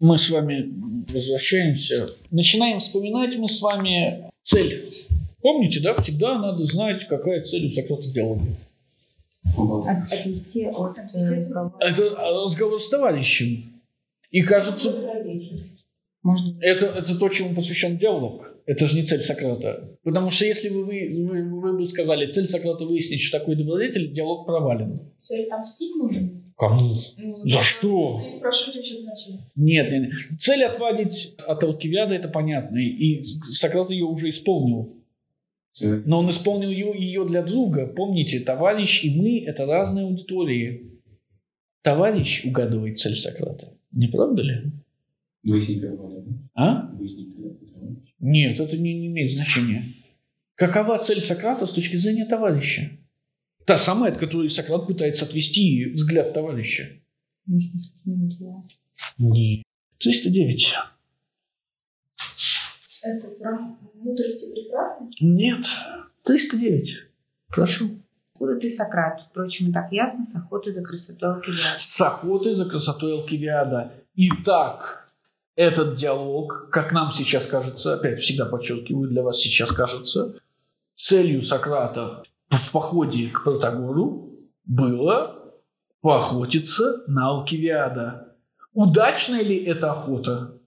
Мы с вами возвращаемся. Начинаем вспоминать мы с вами цель. Помните, да, всегда надо знать, какая цель у Сократа в диалоге. От- Отвести от э, разговора. Это разговор с товарищем. И кажется, это, это то, чему посвящен диалог. Это же не цель Сократа. Потому что если бы вы, вы, вы бы сказали, цель Сократа выяснить, что такое добродетель, диалог провален. Цель отомстить нужно? Кому? Ну, За что? Зачем? Нет, нет, нет. Цель отвадить от Алкивиада, это понятно. И Сократ ее уже исполнил. Но он исполнил ее, ее для друга. Помните, товарищ и мы – это разные аудитории. Товарищ угадывает цель Сократа. Не правда ли? Выяснить? А? Выяснить. Нет, это не, не имеет значения. Какова цель Сократа с точки зрения товарища? Та самая, от которой Сократ пытается отвести взгляд товарища. Нет. 309. Это про мудрости прекрасно. Нет. 309. Прошу. Откуда ты, Сократ? Впрочем, и так ясно, с охоты за красотой Алкивиада. С охотой за красотой Алкивиада. Итак, этот диалог, как нам сейчас кажется, опять всегда подчеркиваю, для вас сейчас кажется, целью Сократа в походе к Протагору было поохотиться на Алкивиада. Удачная ли эта охота?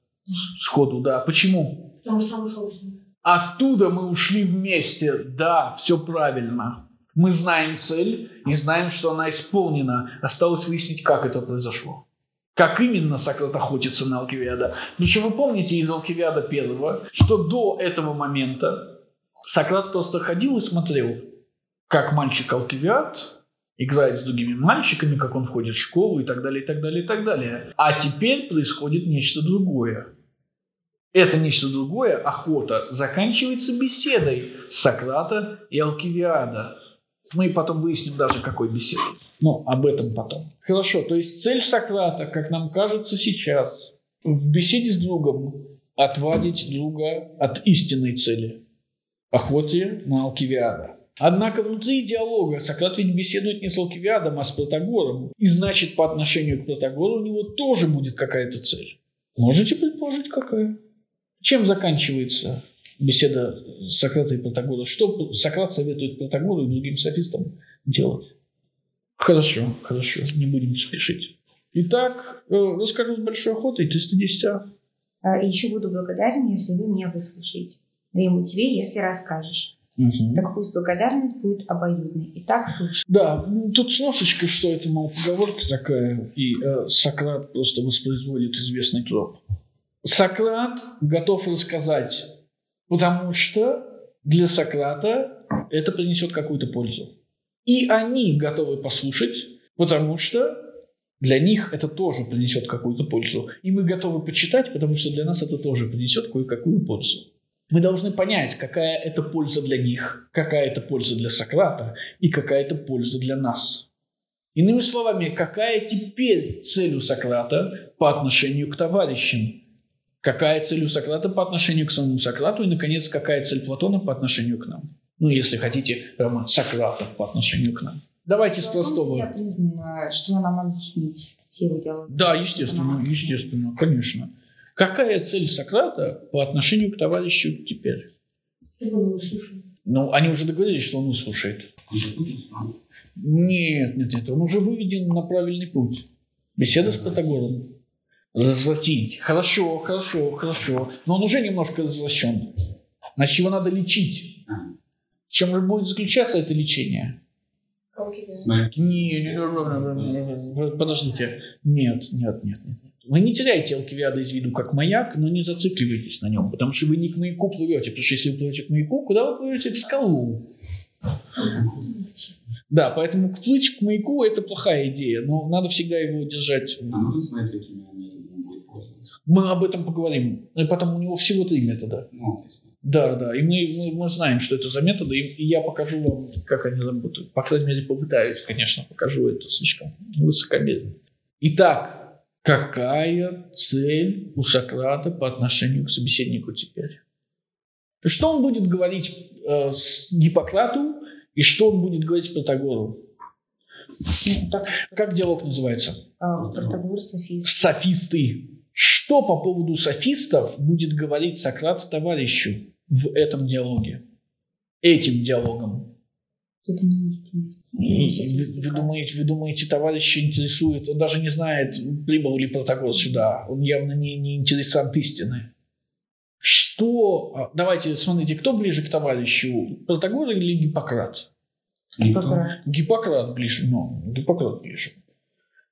Сходу, да. Почему? Потому что он ушел с ним. Оттуда мы ушли вместе. Да, все правильно. Мы знаем цель и знаем, что она исполнена. Осталось выяснить, как это произошло. Как именно Сократ охотится на Алкивиада. Причем вы помните из Алкивиада первого, что до этого момента Сократ просто ходил и смотрел, как мальчик Алкивиад играет с другими мальчиками, как он входит в школу и так далее, и так далее, и так далее. А теперь происходит нечто другое. Это нечто другое, охота, заканчивается беседой Сократа и Алкивиада. Мы потом выясним даже, какой беседой. Но об этом потом. Хорошо, то есть цель Сократа, как нам кажется сейчас, в беседе с другом отвадить друга от истинной цели – охоте на Алкивиада. Однако внутри диалога Сократ ведь беседует не с Алкивиадом, а с Протагором. И значит, по отношению к Протагору у него тоже будет какая-то цель. Можете предположить, какая? Чем заканчивается беседа Сократа и Протагора? Что Сократ советует Протагору и другим софистам делать? Хорошо, хорошо, не будем спешить. Итак, э, расскажу с большой охотой 310А. А, И еще буду благодарен, если вы меня выслушаете. Да и тебе, если расскажешь. Мгм. Так пусть благодарность будет обоюдной. Итак, слушай. Да, ну, тут сносочка, что это, мол, поговорка такая, и э, Сократ просто воспроизводит известный троп. Сократ готов рассказать, потому что для Сократа это принесет какую-то пользу. И они готовы послушать, потому что для них это тоже принесет какую-то пользу. И мы готовы почитать, потому что для нас это тоже принесет кое-какую пользу. Мы должны понять, какая это польза для них, какая это польза для Сократа и какая это польза для нас. Иными словами, какая теперь цель у Сократа по отношению к товарищам? Какая цель у Сократа по отношению к самому Сократу? И, наконец, какая цель Платона по отношению к нам? Ну, если хотите, прямо Сократа по отношению к нам. Давайте с Я простого. признана, что нам объяснить. Да, естественно, естественно, конечно. Какая цель Сократа по отношению к товарищу теперь? Ну, они уже договорились, что он выслушает. Нет, нет, нет, он уже выведен на правильный путь. Беседа с Протагором. Развратить. Хорошо, хорошо, хорошо. Но он уже немножко развращен. Значит, его надо лечить. Чем же будет заключаться это лечение? Алкивиад. Не, не, не, не, подождите. Нет, нет, нет, нет. Вы не теряете Алкивиада из виду как маяк, но не зацикливайтесь на нем, потому что вы не к маяку плывете. Потому что если вы плывете к маяку, куда вы плывете? В скалу. Да, поэтому плыть к маяку – это плохая идея, но надо всегда его держать. А нужно смотреть, какими методами он будет пользоваться? Мы об этом поговорим. И потом у него всего три метода. Ну, Да, да, и мы, мы, мы знаем, что это за методы, и, и я покажу вам, как они работают. По крайней мере, попытаюсь, конечно, покажу это слишком высокомерно. Итак, какая цель у Сократа по отношению к собеседнику теперь? Что он будет говорить э, с Гиппократу и что он будет говорить Протагору? Ну, так, Как диалог называется? а, Протагор, Софист. Софисты. Что по поводу софистов будет говорить Сократ товарищу в этом диалоге? Этим диалогом. Это не вы, думаете, вы думаете, товарища интересует, он даже не знает, прибыл ли Протагор сюда, он явно не, не интересант истины. Что, а, давайте, смотрите, кто ближе к товарищу, Протагор или Гиппократ? Гиппократ. Гиппократ ближе, ну, Гиппократ ближе.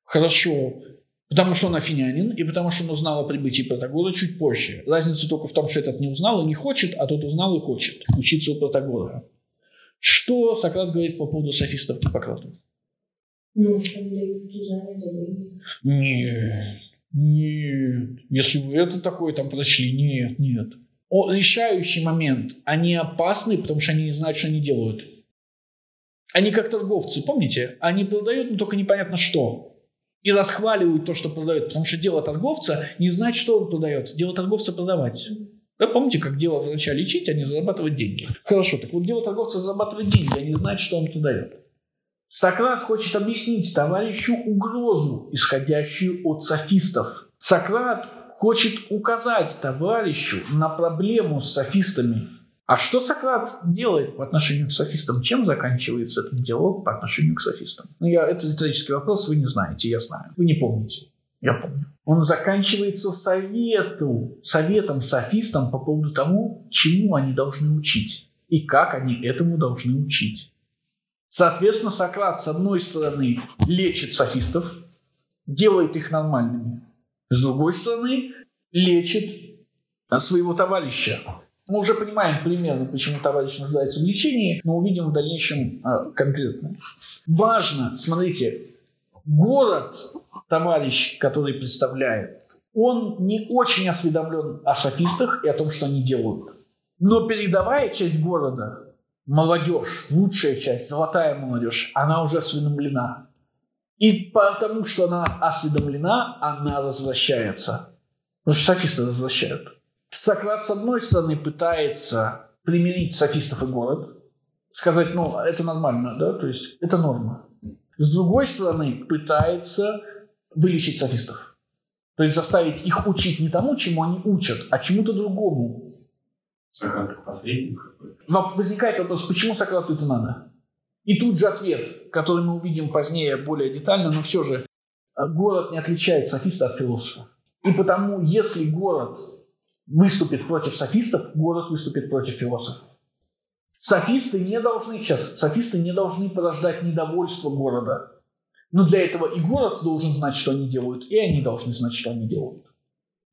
Хорошо, потому что он афинянин, и потому что он узнал о прибытии Протагора чуть позже. Разница только в том, что этот не узнал и не хочет, а тот узнал и хочет учиться у Протагора. Что Сократ говорит по поводу софистов Гиппократа? Ну. Нет, нет. Если вы это такое там прочли, нет, нет. О, решающий момент. Они опасны, потому что они не знают, что они делают. Они как торговцы, помните? Они продают, но только непонятно что. И расхваливают то, что продают. Потому что дело торговца не знать, что он продает. Дело торговца продавать. Да, помните, как дело врача лечить, а не зарабатывать деньги? Хорошо, так вот дело торговца зарабатывать деньги, а не знать, что он продает. Сократ хочет объяснить товарищу угрозу, исходящую от софистов. Сократ хочет указать товарищу на проблему с софистами. А что Сократ делает по отношению к софистам? Чем заканчивается этот диалог по отношению к софистам? Ну, я, это риторический вопрос, вы не знаете, я знаю. Вы не помните. Я помню. Он заканчивается совету, советом софистам по поводу того, чему они должны учить и как они этому должны учить. Соответственно, Сократ, с одной стороны, лечит софистов, делает их нормальными. С другой стороны, лечит своего товарища. Мы уже понимаем примерно, почему товарищ нуждается в лечении, но увидим в дальнейшем а, конкретно. Важно, смотрите, город, товарищ, который представляет, он не очень осведомлен о софистах и о том, что они делают. Но передовая часть города, молодежь, лучшая часть, золотая молодежь, она уже осведомлена. И потому что она осведомлена, она возвращается. Потому что софисты возвращают. Сократ, с одной стороны, пытается примирить софистов и город, сказать, ну, это нормально, да, то есть это норма. С другой стороны, пытается вылечить софистов. То есть заставить их учить не тому, чему они учат, а чему-то другому. Сократ посредник. Но возникает вопрос, почему Сократу это надо? И тут же ответ, который мы увидим позднее более детально, но все же э, город не отличает софиста от философа. И потому, если город выступит против софистов, город выступит против философов. Софисты не должны, сейчас, софисты не должны порождать недовольство города. Но для этого и город должен знать, что они делают, и они должны знать, что они делают.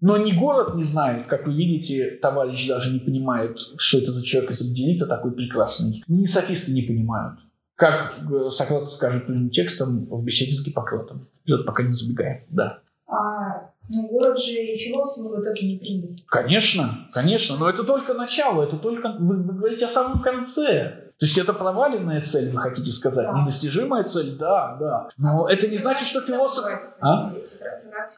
Но ни город не знает, как вы видите, товарищ даже не понимает, что это за человек из Абдерита такой прекрасный. Ни софисты не понимают. Как э, Сократ скажет прямым текстом в беседе с Гиппократом. Вперед, пока не забегаем. Да. А, ну, город же и философы в итоге не приняли. Конечно, конечно. Но это только начало. Это только... Вы, вы говорите о самом конце. То есть это проваленная цель, вы хотите сказать? Да. Недостижимая цель? Да, да. Но это не значит, что философ... А?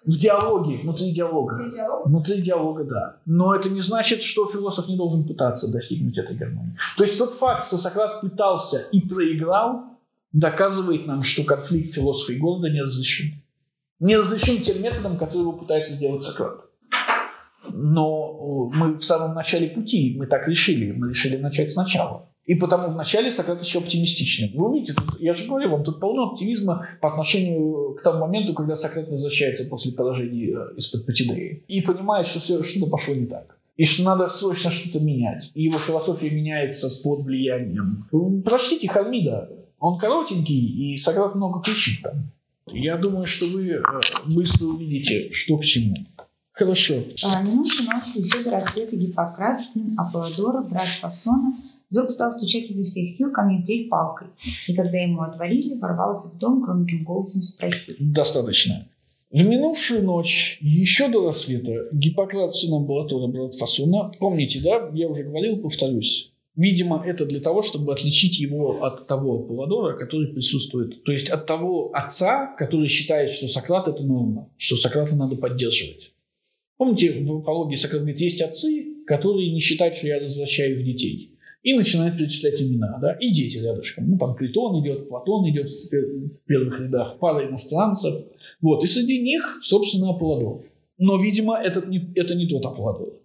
В диалоге, внутри диалога. Внутри диалога? Внутри диалога, да. Но это не значит, что философ не должен пытаться достигнуть этой гармонии. То есть тот факт, что Сократ пытался и проиграл, доказывает нам, что конфликт философа и города не разрешен. Не разрешен тем методом, который его пытается сделать Сократ. Но э, мы в самом начале пути, мы так решили, мы решили начать сначала. И потому вначале Сократ еще оптимистичный. Вы увидите, тут, я же говорю вам, тут полно оптимизма по отношению к тому моменту, когда Сократ возвращается после поражения э, из-под Патидеи. И понимает, что все, что-то пошло не так. И что надо срочно что-то менять. И его философия меняется под влиянием. Прочтите Хармида. Он коротенький, и Сократ много кричит там. Я думаю, что вы э, быстро увидите, что к чему. Хорошо. А, Минувшей ночью еще до рассвета Гиппократ, сын Аполлодора, брат Фасона, вдруг стал стучать изо всех сил ко мне в дверь палкой. И когда ему отворили, ворвался в дом, громким голосом спросил. Достаточно. В минувшую ночь, еще до рассвета, Гиппократ, сын Амбулатора, брат Фасона, помните, да, я уже говорил, повторюсь, Видимо, это для того, чтобы отличить его от того Аполлодора, который присутствует. То есть от того отца, который считает, что Сократ – это норма, что Сократа надо поддерживать. Помните, в апологии Сократ говорит, есть отцы, которые не считают, что я возвращаю их детей. И начинает перечислять имена, да, и дети рядышком. Ну, там Критон идет, Платон идет в первых рядах, пара иностранцев. Вот, и среди них, собственно, Аполлодор. Но, видимо, этот не, это не тот Аполлодор.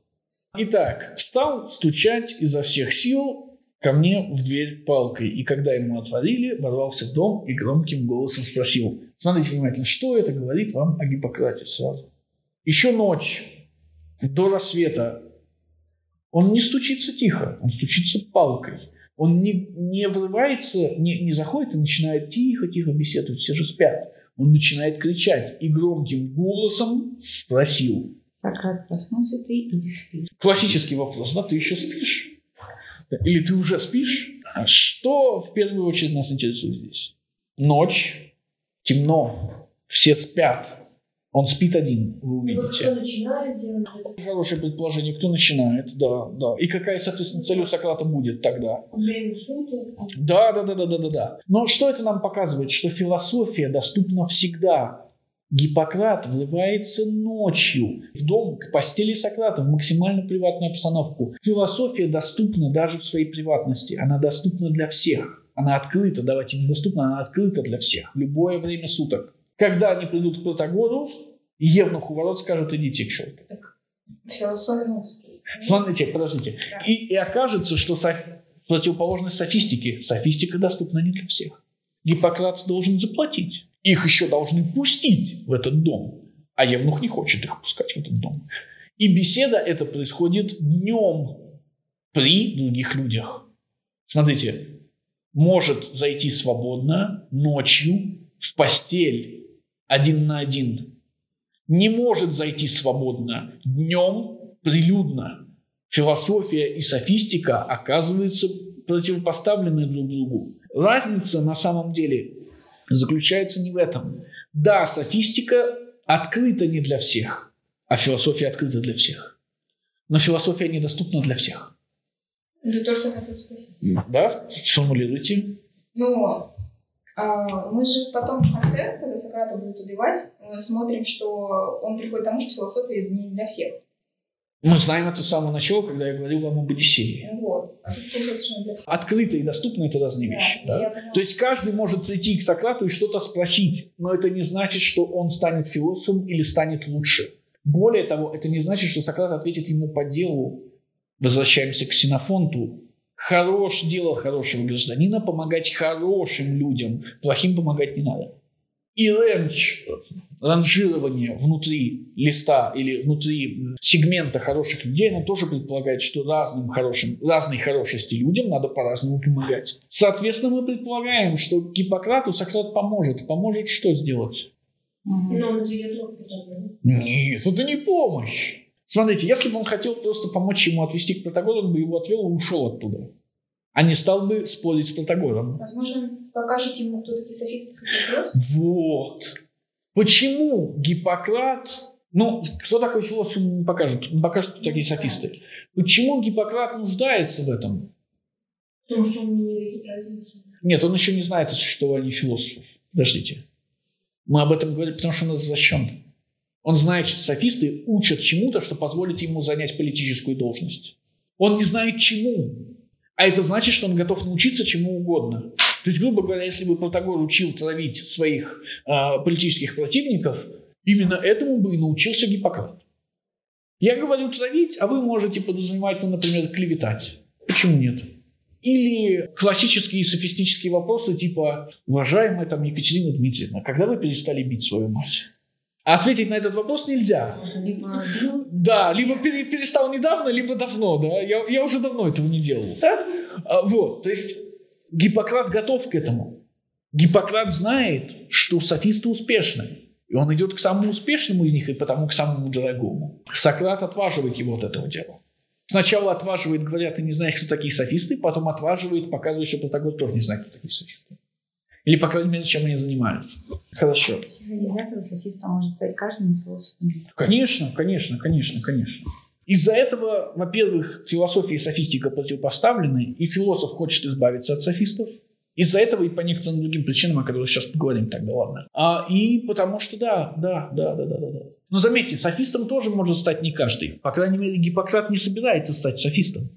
Итак, стал стучать изо всех сил ко мне в дверь палкой. И когда ему отворили, ворвался в дом и громким голосом спросил. Смотрите внимательно, что это говорит вам о Гиппократе сразу? Еще ночь, до рассвета. Он не стучится тихо, он стучится палкой. Он не, не врывается, не, не заходит и начинает тихо-тихо беседовать, все же спят. Он начинает кричать и громким голосом спросил. Сократ, проснулся ты или спишь? Классический вопрос, да, ты еще спишь? Или ты уже спишь? А что в первую очередь нас интересует здесь? Ночь, темно, все спят. Он спит один, вы увидите. Кто начинает? Хорошее предположение, кто начинает, да, да. И какая, соответственно, цель у Сократа будет тогда? Суток. Да, да, да, да, да, да, да. Но что это нам показывает? Что философия доступна всегда. Гиппократ вливается ночью в дом к постели Сократа в максимально приватную обстановку. Философия доступна даже в своей приватности. Она доступна для всех. Она открыта, давайте не доступна, она открыта для всех. В любое время суток. Когда они придут к Протагору, Евнух у ворот скажет, идите к черту. Философия, Смотрите, подождите. И, и окажется, что соф- противоположность софистики. Софистика доступна не для всех. Гиппократ должен заплатить. Их еще должны пустить в этот дом. А Евнух не хочет их пускать в этот дом. И беседа эта происходит днем при других людях. Смотрите, может зайти свободно ночью в постель один на один. Не может зайти свободно днем прилюдно. Философия и софистика оказываются противопоставлены друг другу. Разница на самом деле заключается не в этом. Да, софистика открыта не для всех, а философия открыта для всех. Но философия недоступна для всех. Это то, что я хотела спросить. Да? Сформулируйте. Ну, а, мы же потом в конце, когда Сократа будут убивать, мы смотрим, что он приходит к тому, что философия не для всех. Мы знаем это с самого начала, когда я говорил вам об Одиссее. Вот. Открыто и доступно – это разные вещи. Да, да? я поняла. То есть каждый может прийти к Сократу и что-то спросить, но это не значит, что он станет философом или станет лучше. Более того, это не значит, что Сократ ответит ему по делу. Возвращаемся к Ксенофонту. Хорош дело хорошего гражданина помогать хорошим людям, плохим помогать не надо. И ренч, ранжирование внутри листа или внутри сегмента хороших людей, оно тоже предполагает, что разным хорошим, разной хорошести людям надо по-разному помогать. Соответственно, мы предполагаем, что Гиппократу Сократ поможет. Поможет что сделать? Мгм. Ну, он. Нет, это не помощь. Смотрите, если бы он хотел просто помочь ему отвести к Протагору, он бы его отвел и ушел оттуда. А не стал бы спорить с Протагором. Возможно, он покажет ему, кто такие софисты, как просто. Вот. Почему Гиппократ... Ну, кто такой философ, не покажет. Кто такие софисты. Почему Гиппократ нуждается в этом? Потому что он не видит разницы. Нет, он еще не знает о существовании философов. Подождите. Мы об этом говорим, потому что он извращен. Он знает, что софисты учат чему-то, что позволит ему занять политическую должность. Он не знает чему. А это значит, что он готов научиться чему угодно. То есть, грубо говоря, если бы Протагор учил травить своих а, политических противников, именно этому бы и научился Гиппократ. Я говорю травить, а вы можете подразумевать, ну, например, клеветать. Почему нет? Или классические софистические вопросы типа «Уважаемая там Екатерина Дмитриевна, когда вы перестали бить свою мать?» А ответить на этот вопрос нельзя. Либо Да, либо пере- перестал недавно, либо давно, да. Я, я уже давно этого не делал. А, вот, то есть Гиппократ готов к этому. Гиппократ знает, что софисты успешны. И он идет к самому успешному из них и потому к самому дорогому. Сократ отваживает его от этого дела. Сначала отваживает, говорят, ты не знаешь, кто такие софисты, потом отваживает, показывает, что Протагор тоже не знает, кто такие софисты. Или, по крайней мере, чем они занимаются. Хорошо. из этого софиста может стать каждым философом. Конечно, конечно, конечно, конечно. Из-за этого, во-первых, философия и софистика противопоставлены, и философ хочет избавиться от софистов. Из-за этого и по некоторым другим причинам, о которых сейчас поговорим, тогда ладно. А, и потому что да, да, да, да, да, да. Но заметьте, софистом тоже может стать не каждый. По крайней мере, Гиппократ не собирается стать софистом.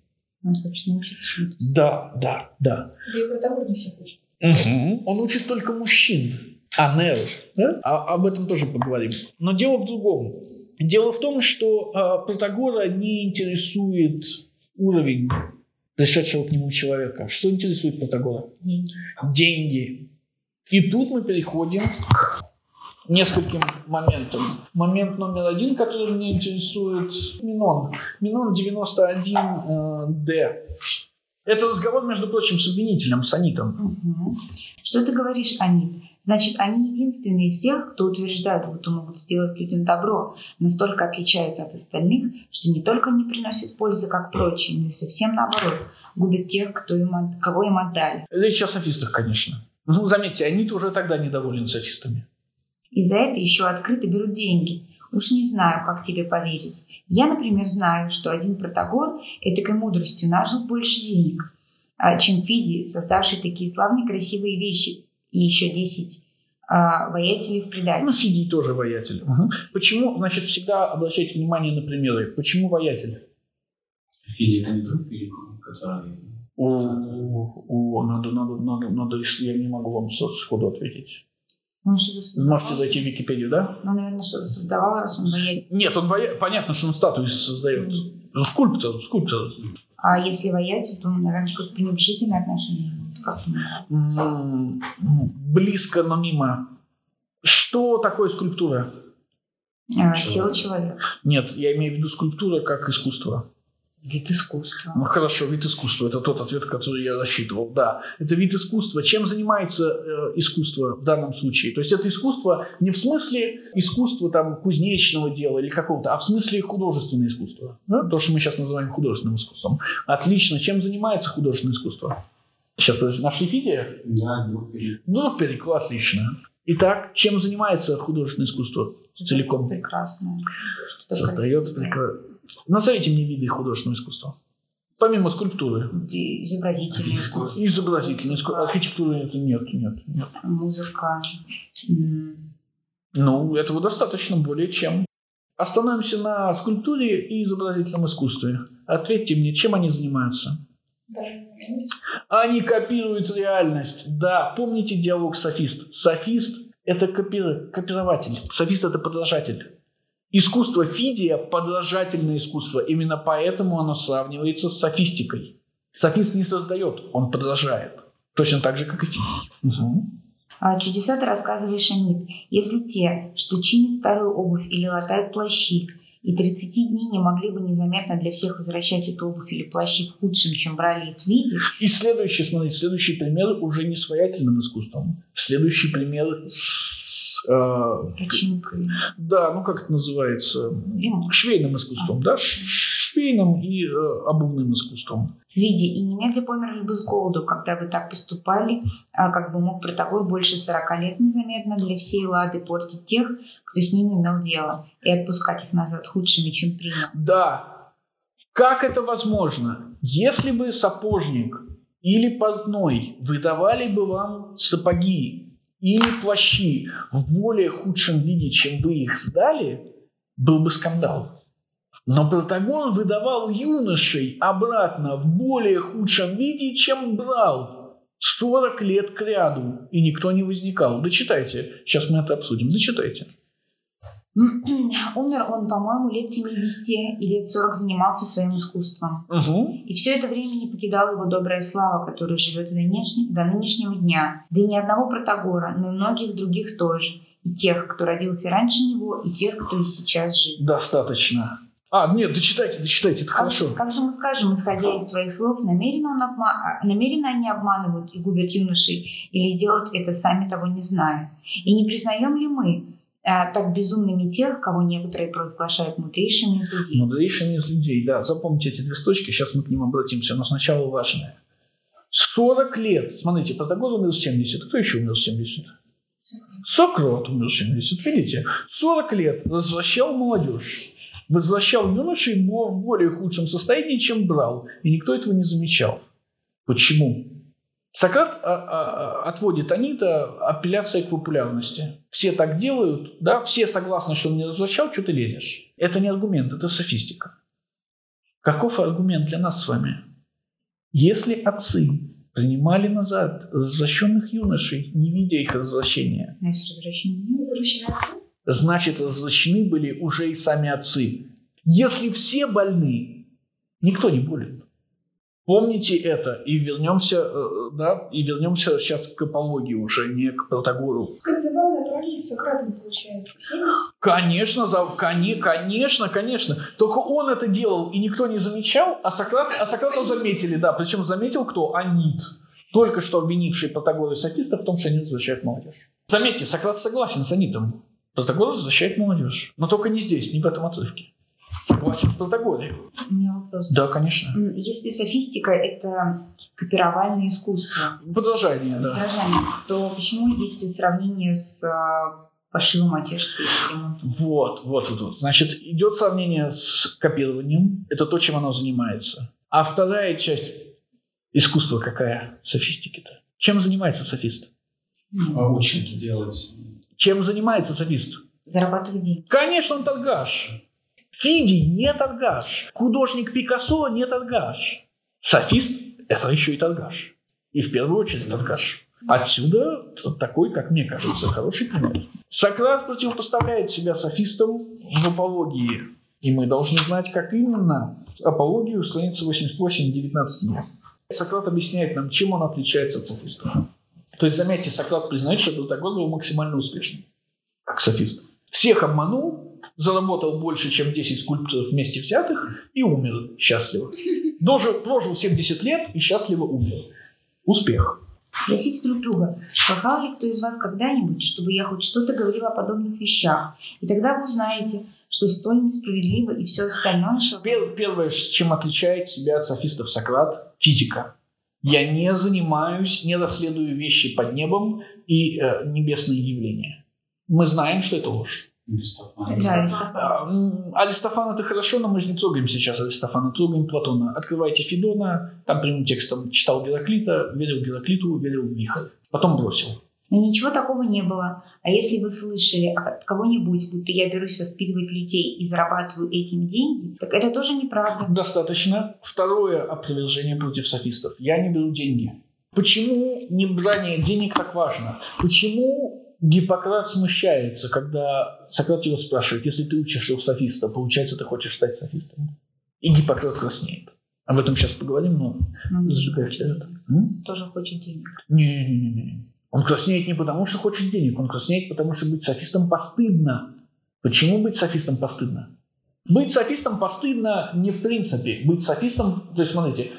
Он хочет научиться. Да, да, да. Да и Протагор не все хочет. Мгм. Он учит только мужчин. Анел. Да? А, об этом тоже поговорим. Но дело в другом. Дело в том, что э, Протагора не интересует уровень пришедшего к нему человека. Что интересует Протагора? Деньги. И тут мы переходим к нескольким моментам. Момент номер один, который меня интересует, Минон. Минон 91D. Это разговор, между прочим, с обвинителем, с Анитом. Мгм. Что ты говоришь, Анит? Значит, они единственные из всех, кто утверждает, будто могут сделать людям добро, настолько отличаются от остальных, что не только не приносят пользы, как прочие, но и совсем наоборот, губят тех, кто им, от- кого им отдали. Речь о софистах, конечно. Ну, заметьте, Анит уже тогда недоволен софистами. И за это еще открыто берут деньги. Уж не знаю, как тебе поверить. Я, например, знаю, что один протагор этакой мудростью нажил больше денег, а, чем Фидий, создавший такие славные красивые вещи, и еще 10 а, воятелей в придачу. Ну, Фидий тоже воятель. Мгм. Почему, значит, всегда обращайте внимание на примеры. Почему воятель? Фиди это не друг Перикова, который... О, о, надо, надо, надо, надо, если я не могу вам сходу ответить. Он? Можете зайти в Википедию, да? Ну, наверное, что-то создавал, раз он воятель. Нет, он воя- понятно, что он статуи создает. Скульптор, скульптор. А если воятель, то, наверное, какое-то пренебрежительное отношение. Вот как Близко, но мимо. Что такое скульптура? А, Тело человека. Нет, я имею в виду скульптура как искусство. Вид искусства. Ну хорошо, вид искусства. Это тот ответ, который я рассчитывал. Да, это вид искусства. Чем занимается э, искусство в данном случае? То есть это искусство не в смысле искусства там кузнечного дела или какого-то, а в смысле художественное искусство. Да? То, что мы сейчас называем художественным искусством. Отлично. Чем занимается художественное искусство? Сейчас, подожди, нашли Фидия? Да, друг Перикова. Ну, переклад, отлично. Итак, чем занимается художественное искусство целиком? Прекрасно. Создает красивое. Назовите мне виды художественного искусства. Помимо скульптуры. Изобразительное искусство. Изобразительное искусство. Архитектуры это нет, нет, нет. Музыка. Ну, этого достаточно более чем. Остановимся на скульптуре и изобразительном искусстве. Ответьте мне, чем они занимаются? Они копируют реальность. Да, помните диалог софист. Софист – это копи- копирователь. Софист – это подражатель. Искусство Фидия – подражательное искусство. Именно поэтому оно сравнивается с софистикой. Софист не создает, он подражает. Точно так же, как и Фидий. Мгм. А чудеса ты рассказываешь, Анит. Если те, что чинят старую обувь или латают плащи, и 30 дней не могли бы незаметно для всех возвращать эту обувь или плащи в худшем, чем брали их в виде, И следующий, смотрите, следующий пример уже не с воятельным искусством. Следующий пример с... э, починкой, да, ну как это называется? ремонт, Швейным искусством, да? Ш- Швейным и э, обувным искусством. в виде, и немедленно померли бы с голоду, когда бы так поступали, а как бы мог протокол больше 40 лет незаметно для всей лады портить тех, кто с ними имел дело, и отпускать их назад худшими, чем принял. Да. Как это возможно? Если бы сапожник или портной выдавали бы вам сапоги или плащи в более худшем виде, чем вы их сдали, был бы скандал. Но Протагон выдавал юношей обратно в более худшем виде, чем брал. 40 лет к ряду, и никто не возникал. Дочитайте. Сейчас мы это обсудим. Дочитайте. Умер он, по-моему, лет 70 и лет 40 занимался своим искусством. Угу. И все это время не покидала его добрая слава, которая живет до, нынешне- до нынешнего дня. Да и ни одного Протагора, но и многих других тоже. И тех, кто родился раньше него, и тех, кто и сейчас жив. Достаточно. А, нет, дочитайте, дочитайте, это Как, хорошо. как же мы скажем, исходя из твоих слов, намеренно, он обма- а, намеренно они обманывают и губят юношей, или делают это сами того не зная? И не признаем ли мы так безумными тех, кого некоторые провозглашают мудрейшими из людей? Мудрейшими из людей, да. Запомните эти две строчки, сейчас мы к ним обратимся, но сначала важное. 40 лет. Смотрите, Протагор умер в 70. Кто еще умер в 70? Сократ умер в 70. Видите? 40 лет возвращал молодежь. Возвращал юношей в более худшем состоянии, чем брал. И никто этого не замечал. Почему? Сократ а, а, а, отводит Анита апелляция к популярности. Все так делают, да, все согласны, что он не возвращал, что ты лезешь. Это не аргумент, это софистика. Каков аргумент для нас с вами? Если отцы принимали назад возвращенных юношей, не видя их возвращения, значит, развращены были уже и сами отцы. Если все больны, никто не болен. Помните это и вернемся, э, да, и вернемся сейчас к апологии уже, не к Протагору. Как забавно, параллель с Сократом получается. 70? Конечно, за, коне, конечно, конечно. Только он это делал, и никто не замечал, а, Сократ, а Сократа заметили, да. Причем заметил кто? Анит. Только что обвинивший Протагора и софистов в том, что они возвращают молодежь. Заметьте, Сократ согласен с Анитом. Протагор возвращает молодежь. Но только не здесь, не в этом отрывке. Согласен с Протагоре. У меня вопрос. Да, конечно. Если софистика – это копировальное искусство, Продолжение, да. подражание, то почему идет сравнение с а, пошивом одежды и ремонтом? Вот, вот, вот, вот. Значит, идет сравнение с копированием. Это то, чем оно занимается. А вторая часть искусства какая? Софистики-то. Чем занимается софист? А учат делать. Чем занимается софист? Зарабатывать деньги. Конечно, он торгаш. Фиди не торгаш. Художник Пикассо не торгаш. Софист – это еще и торгаш. И в первую очередь торгаш. Отсюда такой, как мне кажется, хороший пример. Сократ противопоставляет себя софистам в апологии. И мы должны знать, как именно. Апологию, страница 88, 19 век. Сократ объясняет нам, чем он отличается от софистов. То есть, заметьте, Сократ признает, что Протагор был максимально успешным, как софист. Всех обманул, заработал больше, чем 10 скульпторов вместе взятых и умер счастливо. Дожил, прожил 70 лет и счастливо умер. Успех. Спросите друг друга, слыхал ли кто из вас когда-нибудь, чтобы я хоть что-то говорила о подобных вещах? И тогда вы узнаете, что столь несправедливо и все остальное, что... Пер- Первое, чем отличает себя от софистов Сократ – физика. Я не занимаюсь, не расследую вещи под небом и э, небесные явления. Мы знаем, что это ложь. Да, Аристофан. А, м, Аристофан это хорошо, но мы же не трогаем сейчас Аристофана, трогаем Платона. Открывайте Федона, там прямым текстом читал Гераклита, верил Гераклиту, верил в вихрь. Потом бросил. Но ничего такого не было. А если вы слышали от кого-нибудь, будто я берусь воспитывать людей и зарабатываю этим деньги, так это тоже неправда. Достаточно. Второе опровержение против софистов. Я не беру деньги. Почему не брание денег так важно? Почему Гиппократ смущается, когда Сократ его спрашивает, если ты учишься у софиста, получается, ты хочешь стать софистом? И Гиппократ краснеет. Об этом сейчас поговорим, но Ну, это. Тоже хочет денег. Не-не-не. Он краснеет не потому, что хочет денег, он краснеет, потому что быть софистом постыдно. Почему быть софистом постыдно? Быть софистом постыдно не в принципе. Быть софистом, то есть смотрите,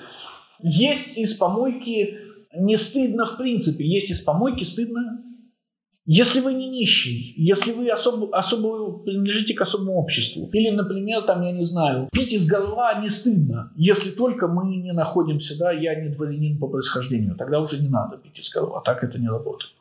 есть из помойки не стыдно в принципе, есть из помойки стыдно если вы не нищий, если вы особо, особо принадлежите к особому обществу, или, например, там, я не знаю, пить из горла не стыдно, если только мы не находимся, да, я не дворянин по происхождению, тогда уже не надо пить из горла, так это не работает.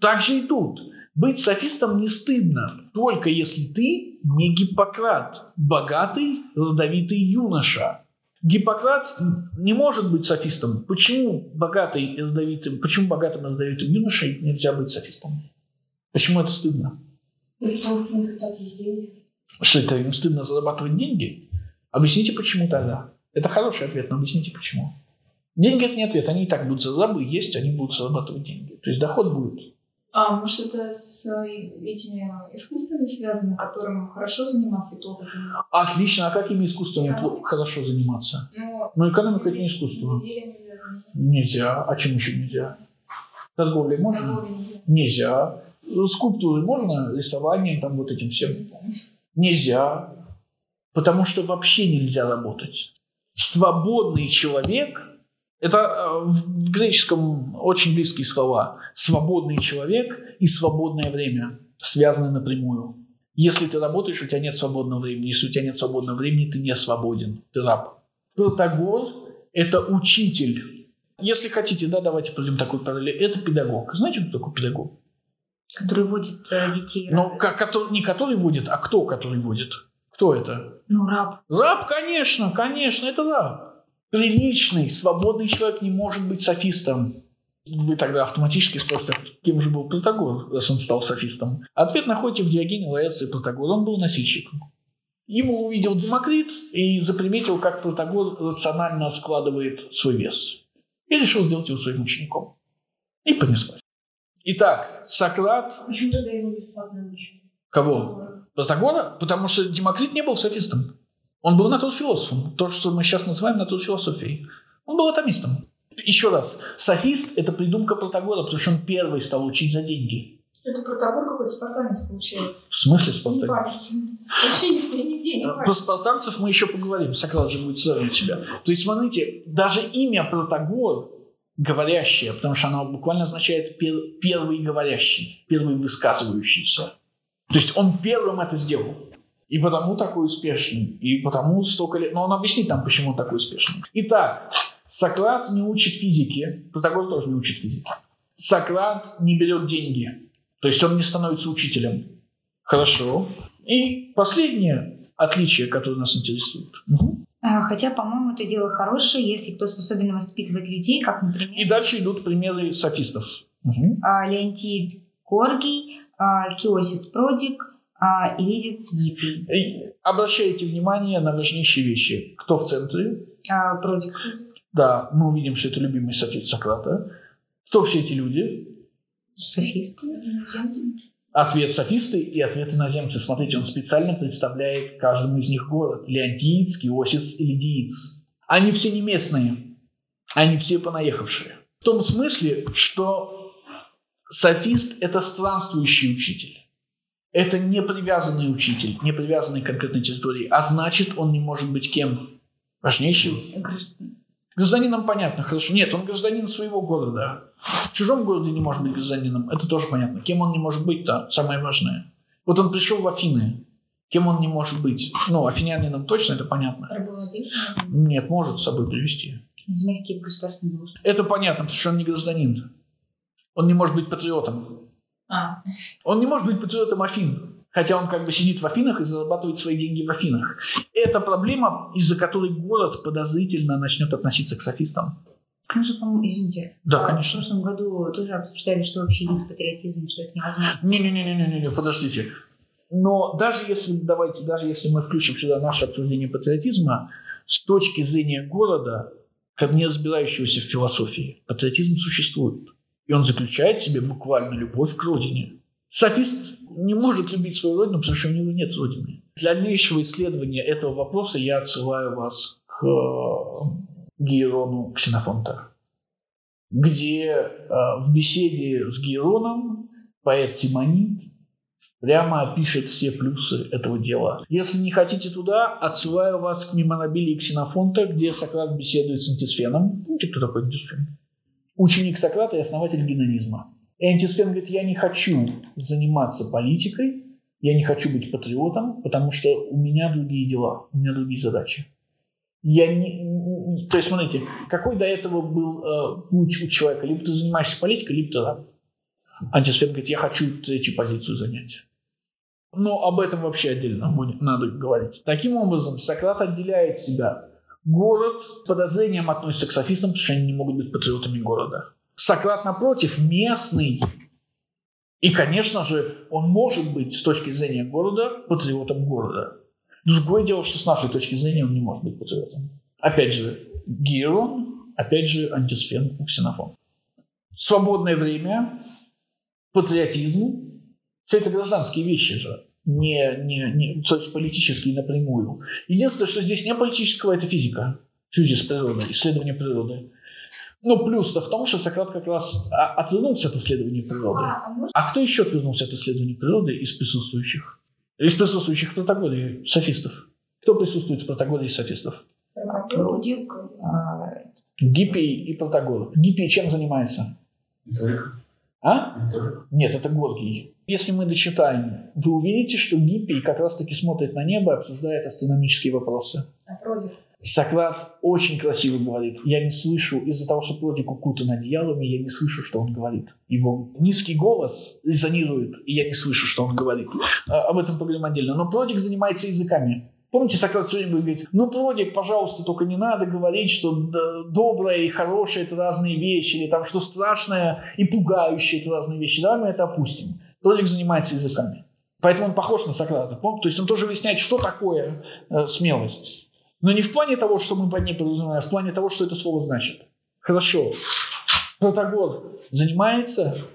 Так же и тут. Быть софистом не стыдно, только если ты не Гиппократ, богатый, родовитый юноша. Гиппократ не может быть софистом. Почему богатый и родовитым, почему богатым и родовитым юношей нельзя быть софистом? Почему это стыдно? Потому что у них так деньги. Что это им стыдно зарабатывать деньги? Объясните, почему тогда. Это хороший ответ, но объясните, почему. Деньги – это не ответ. Они и так будут рабы есть, они будут зарабатывать деньги. То есть доход будет. А может это с э, этими искусствами связано, которым хорошо заниматься и плохо заниматься? Отлично. А какими искусствами пло- хорошо заниматься? Ну, Ну, экономика – это не искусство. связано. Нельзя. А чем еще нельзя? Торговлей можно? Торговля нельзя. Нельзя. Скульптуры можно? Рисованием, там вот этим всем? Нельзя. Потому что вообще нельзя работать. Свободный человек – это э, в греческом очень близкие слова. Свободный человек и свободное время связаны напрямую. Если ты работаешь, у тебя нет свободного времени. Если у тебя нет свободного времени, ты не свободен. Ты раб. Протагор – это учитель. Если хотите, да, давайте проведем такой параллель. Это педагог. Знаете, кто такой педагог? Который водит э, детей. Ну, ко- который, не который водит, а кто который водит? Кто это? Ну, раб. Раб, конечно, конечно, это раб. Приличный, свободный человек не может быть софистом. Вы тогда автоматически спросите, кем же был Протагор, раз он стал софистом? Ответ находите в Диогене Лаэрции Протагора. Он был носильщиком. Ему увидел Демокрит и заприметил, как Протагор рационально складывает свой вес. И решил сделать его своим учеником. И понеслась. Итак, Сократ Почему тогда его бесплатно? Кого? Протагора? Потому что Демокрит не был софистом. Он был натурфилософом. То, что мы сейчас называем натурфилософией. Он был атомистом. Еще раз, софист – это придумка Протагора, потому что он первый стал учить за деньги. Это протокол какой-то спартанец получается. В смысле Не спартанец? палится. Вообще не все нигде не Про палится. спартанцев мы еще поговорим. Сократ же будет сравнивать себя. То есть, смотрите, даже имя Протагор говорящее, потому что оно буквально означает пер- первый говорящий, первый высказывающийся. То есть он первым это сделал. И потому такой успешный. И потому столько лет... Но он объяснит нам, почему он такой успешный. Итак, Сократ не учит физики. Протагор тоже не учит физики. Сократ не берет деньги. То есть он не становится учителем. Хорошо. И последнее отличие, которое нас интересует. А, Хотя, по-моему, это дело хорошее, если кто способен воспитывать людей, как, И например, дальше идут примеры софистов. Мгм. а, Леонтиец Горгий, а, Киосец Продик, а, Иридец Гиппий. И обращайте внимание на важнейшие вещи. Кто в центре? А, Продик. Да, мы увидим, что это любимый софист Сократа. Кто все эти люди? Софист. Иноземцы. Ответ софисты и ответ иноземцы. Смотрите, он специально представляет каждому из них город. Леонтиец, Киосец и Лидиец. Они все не местные. Они все понаехавшие. В том смысле, что софист – это странствующий учитель. Это не привязанный учитель, не привязанный к конкретной территории. А значит, он не может быть кем? Важнейшим? Гражданином понятно, хорошо. Нет, он гражданин своего города. В чужом городе не может быть гражданином. Это тоже понятно. Кем он не может быть-то? Самое важное. Вот он пришел в Афины. Кем он не может быть? Ну, афинянином точно, это понятно. Нет, может с собой привести. Это понятно, потому что он не гражданин. Он не может быть патриотом. А, Он не может быть патриотом Афин. Хотя он как бы сидит в Афинах и зарабатывает свои деньги в Афинах. Это проблема, из-за которой город подозрительно начнет относиться к софистам. Мы же, по-моему, извините. Да, а, конечно. В прошлом году тоже обсуждали, что вообще есть патриотизм, что это невозможно. Не-не-не-не-не, подождите. Но даже если, давайте, даже если мы включим сюда наше обсуждение патриотизма, с точки зрения города, как не разбирающегося в философии, патриотизм существует. И он заключает в себе буквально любовь к родине. Софист не может любить свою родину, потому что у него нет родины. Для дальнейшего исследования этого вопроса я отсылаю вас к э, Гейрону Ксенофонта, где э, в беседе с Гейроном поэт Симонид прямо опишет все плюсы этого дела. Если не хотите туда, отсылаю вас к меморабилии Ксенофонта, где Сократ беседует с антисфеном. Помните, кто такой антисфен? Ученик Сократа и основатель генонизма. И антисфен говорит, я не хочу заниматься политикой, я не хочу быть патриотом, потому что у меня другие дела, у меня другие задачи. Я не... То есть, смотрите, какой до этого был э, путь у человека? Либо ты занимаешься политикой, либо ты раб. Антисфен говорит, я хочу третью позицию занять. Но об этом вообще отдельно надо говорить. Таким образом, Сократ отделяет себя. Город с подозрением относится к софистам, потому что они не могут быть патриотами города. Сократ, напротив, местный. И, конечно же, он может быть с точки зрения города патриотом города. Другое дело, что с нашей точки зрения он не может быть патриотом. Опять же, Гейрон, опять же, антисфен, Ксенофон. Свободное время, патриотизм, все это гражданские вещи же, не, не, не, то есть политические напрямую. Единственное, что здесь не политического, это физика, физис природы, исследование природы. Ну, плюс-то в том, что Сократ как раз а, отвернулся от исследования природы. а, а А кто еще отвернулся от исследования природы из присутствующих? Из присутствующих в Протагоре софистов. Кто присутствует в Протагоре из софистов? Гиппий и Протагор. Гиппий чем занимается? А? Нет, это Горгий. Если мы дочитаем, вы увидите, что Гиппий как раз-таки смотрит на небо и обсуждает астрономические вопросы. а против? Сократ очень красиво говорит. Я не слышу, из-за того, что Продик укутан одеялами, я не слышу, что он говорит. Его низкий голос резонирует, и я не слышу, что он говорит. А, Об этом поговорим отдельно. Но Продик занимается языками. Помните, Сократ все время говорит, ну, Продик, пожалуйста, только не надо говорить, что доброе и хорошее – это разные вещи, или там, что страшное и пугающее – это разные вещи. Давай мы это опустим. Продик занимается языками. Поэтому он похож на Сократа. Помните? То есть он тоже выясняет, что такое э, смелость. Но не в плане того, что мы под ней подразумеваем, а в плане того, что это слово значит. Хорошо. Протагор занимается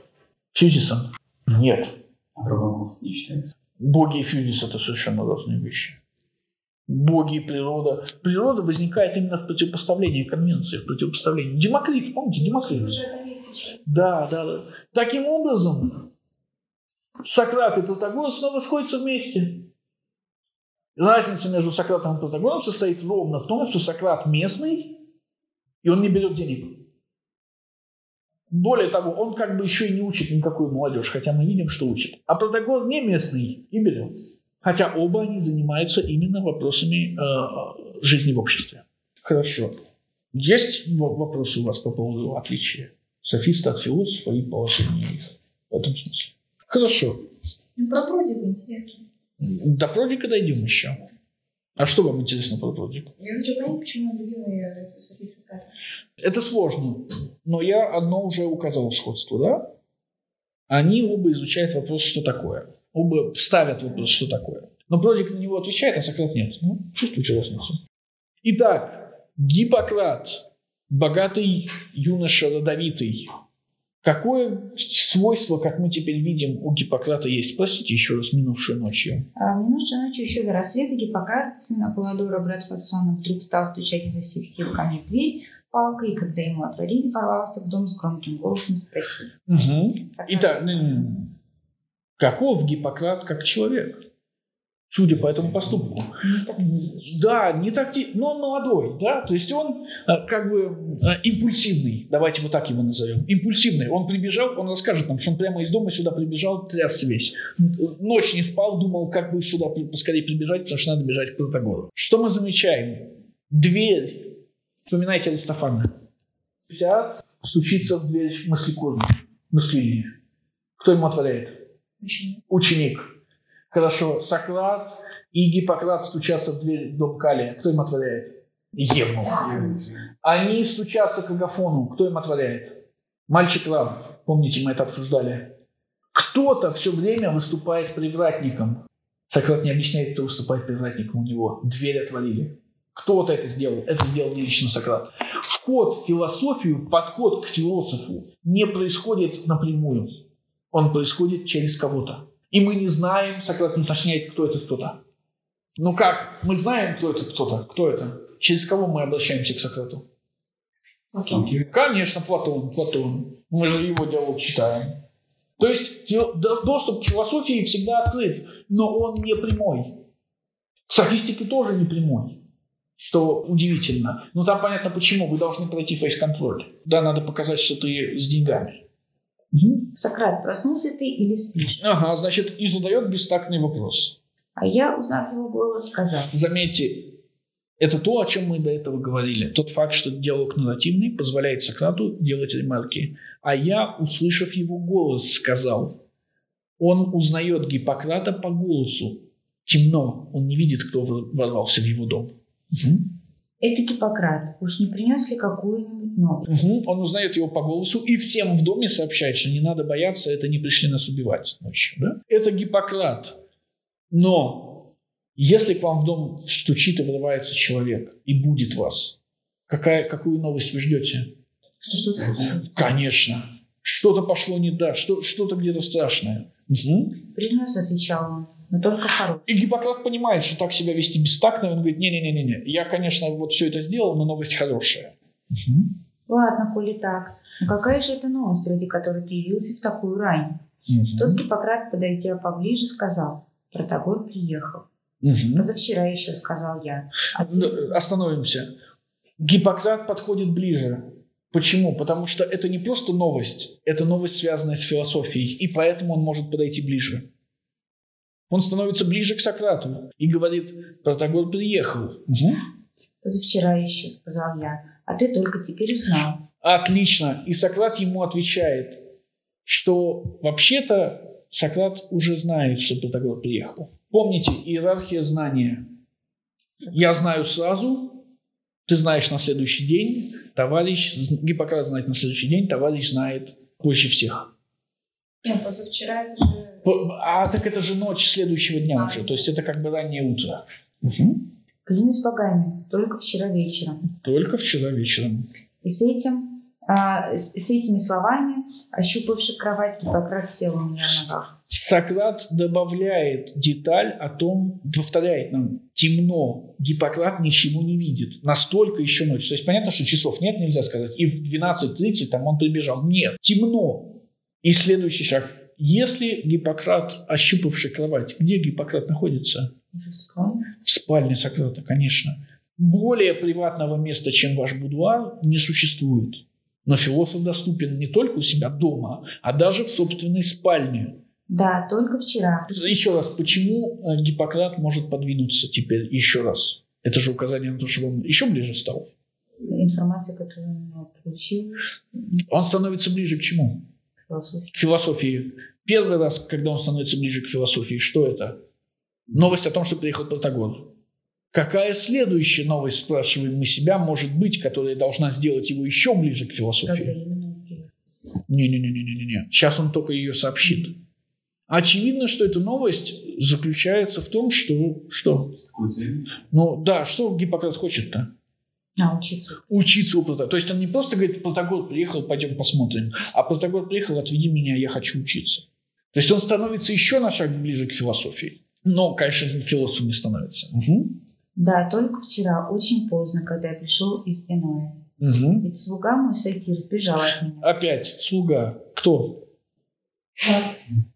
физисом? Нет. А Рабанов не считается. Боги и физис – это совершенно разные вещи. Боги и природа. Природа возникает именно в противопоставлении конвенции, в противопоставлении. Демокрит, помните, Демокрит? Да, да, да. Таким образом, Сократ и Протагор снова сходятся вместе. Разница между Сократом и Протагором состоит ровно в том, что Сократ местный, и он не берет денег. Более того, он как бы еще и не учит никакую молодежь, хотя мы видим, что учит. А Протагор не местный и берет. Хотя оба они занимаются именно вопросами э, жизни в обществе. Хорошо. Есть вопросы у вас по поводу отличия софиста от философа и положения их в этом смысле? Хорошо. Ну, про Продика интересно. До Продика дойдем еще. А что вам интересно про Продика? Я хочу понять, почему Софи Сократа. Это сложно, но я одно уже указал сходство, да? Они оба изучают вопрос, что такое. Оба ставят вопрос, что такое. Но Продик на него отвечает, а Сократ нет. Ну, чувствуете разницу? Итак, Гиппократ, богатый юноша родовитый. Какое свойство, как мы теперь видим, у Гиппократа есть? Простите еще раз минувшую ночью. А минувшей ночью еще до рассвета Гиппократ, сын Аполлодора, брат Фасона, вдруг стал стучать изо всех сил ко мне в дверь палкой, и когда ему отворили, ворвался в дом с громким голосом спросил. Угу. Итак, каков Гиппократ как человек? Судя по этому поступку. Не. Да, не такти... но он молодой, да, то есть он э, как бы э, импульсивный, давайте вот так его назовем, импульсивный. Он прибежал, он расскажет нам, что он прямо из дома сюда прибежал, трясся весь. Ночь не спал, думал, как бы сюда поскорее прибежать, потому что надо бежать к Протагору. Что мы замечаем? Дверь, вспоминайте Аристофана, сидят, стучится в дверь мыслекурни, мыслильни. Кто ему отворяет? Почему? ученик. Хорошо, Сократ и Гиппократ стучатся в дверь в дом Калия. Кто им отворяет? Евнух. Они стучатся к Агафону. Кто им отворяет? Мальчик раб. Помните, мы это обсуждали. Кто-то все время выступает привратником. Сократ не объясняет, кто выступает привратником у него. Дверь отворили. Кто-то это сделал. Это сделал не лично Сократ. Вход в философию, подход к философу не происходит напрямую. Он происходит через кого-то. И мы не знаем, Сократ уточняет, кто это кто-то. Ну как? Мы знаем, кто это кто-то. Кто это? Через кого мы обращаемся к Сократу? Конечно, Платон. Платон. Мы же его диалог читаем. То есть доступ к философии всегда открыт, но он не прямой. К софистике тоже не прямой. Что удивительно. Но там понятно почему. Вы должны пройти фейс-контроль. Да, надо показать, что ты с деньгами. Мгм. Сократ, проснулся ты или спишь? Ага, значит, и задает бестактный вопрос. А я, узнав его голос, сказал. Заметьте, это то, о чем мы до этого говорили. Тот факт, что диалог нарративный позволяет Сократу делать ремарки. А я, услышав его голос, сказал. Он узнает Гиппократа по голосу. Темно, он не видит, кто вор- ворвался в его дом. Мгм. Это Гиппократ. Уж не принес ли какую-нибудь новость? Мгм. Он узнает его по голосу и всем в доме сообщает, что не надо бояться, это не пришли нас убивать ночью. Да? Это Гиппократ. Но если к вам в дом стучит и врывается человек и будет вас, какая, какую новость вы ждете? Что что-то случилось? Конечно. Что-то пошло не да, что, что-то где-то страшное. Мгм. Принес, отвечал он, но только хороший. И Гиппократ понимает, что так себя вести бестактно, и он говорит, не-не-не-не, я, конечно, вот все это сделал, но новость хорошая. Мгм. Ладно, коли так. Но какая же это новость, ради которой ты явился в такую рань? Мгм. Тот Гиппократ, подойдя поближе, сказал. Протагор приехал. Мгм. Позавчера еще, сказал я. А ты- Да, Остановимся. Гиппократ подходит ближе. Почему? Потому что это не просто новость, это новость, связанная с философией, и поэтому он может подойти ближе. Он становится ближе к Сократу и говорит, Протагор приехал. Мгм. Позавчера еще, сказал я. А ты только теперь узнал. Отлично. И Сократ ему отвечает, что вообще-то Сократ уже знает, что Протагор приехал. Помните, иерархия знания. Я знаю сразу, ты знаешь на следующий день, товарищ, Гиппократ знает на следующий день, товарищ знает позже всех. Нет, позавчера это же... А так это же ночь следующего дня уже, то есть это как бы раннее утро. Мгм. Клянусь богами, только вчера вечером. Только вчера вечером. И с этим А, с, с этими словами, ощупавши кровать, Гиппократ сел у меня на ногах. Сократ добавляет деталь о том, повторяет нам, темно, Гиппократ ничего не видит. Настолько еще ночь. То есть понятно, что часов нет, нельзя сказать. И в 12.30 там он прибежал. Нет, темно. И следующий шаг. Если Гиппократ, ощупавший кровать, где Гиппократ находится? В спальне Сократа, конечно. Более приватного места, чем ваш будуар, не существует. Но философ доступен не только у себя дома, а даже в собственной спальне. Да, только вчера. Еще раз, почему э, Гиппократ может подвинуться теперь еще раз? Это же указание на то, что он еще ближе стал. Информация, которую он получил. Он становится ближе к чему? Философия. К философии. Первый раз, когда он становится ближе к философии, что это? Новость о том, что приехал Протагор. Какая следующая новость, спрашиваем мы себя, может быть, которая должна сделать его еще ближе к философии? Не-не-не-не-не-не. Сейчас он только ее сообщит. Очевидно, что эта новость заключается в том, что... Что? Ну да, что Гиппократ хочет-то? А, учиться. Учиться у Протагора. То есть он не просто говорит, Протагор приехал, пойдем посмотрим, а Протагор приехал, отведи меня, я хочу учиться. То есть он становится еще на шаг ближе к философии. Но, конечно, философом не становится. Угу. Да, только вчера, очень поздно, когда я пришел из Эноя. Угу. Ведь слуга мой Сатир сбежал от меня. Опять, слуга. Кто?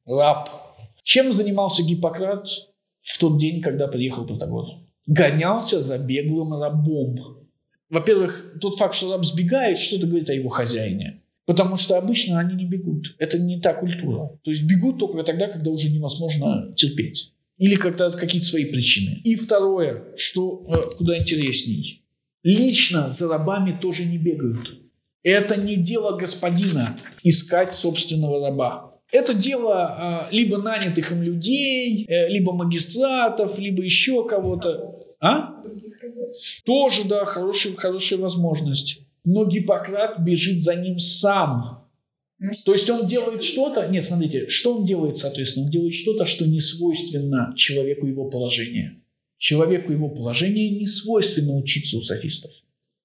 Раб. Чем занимался Гиппократ в тот день, когда приехал Протагор? Гонялся за беглым рабом. Во-первых, тот факт, что раб сбегает, что-то говорит о его хозяине. Потому что обычно они не бегут. Это не та культура. То есть бегут только тогда, когда уже невозможно терпеть. Или когда какие-то свои причины. И второе, что э, куда интересней. Лично за рабами тоже не бегают. Это не дело господина искать собственного раба. Это дело э, либо нанятых им людей, э, либо магистратов, либо еще кого-то. А? Тоже, да, хорошая, хорошая возможность. Но Гиппократ бежит за ним сам. То есть он делает что-то, нет, смотрите, что он делает, соответственно, он делает что-то, что не свойственно человеку его положения. Человеку его положения не свойственно учиться у софистов.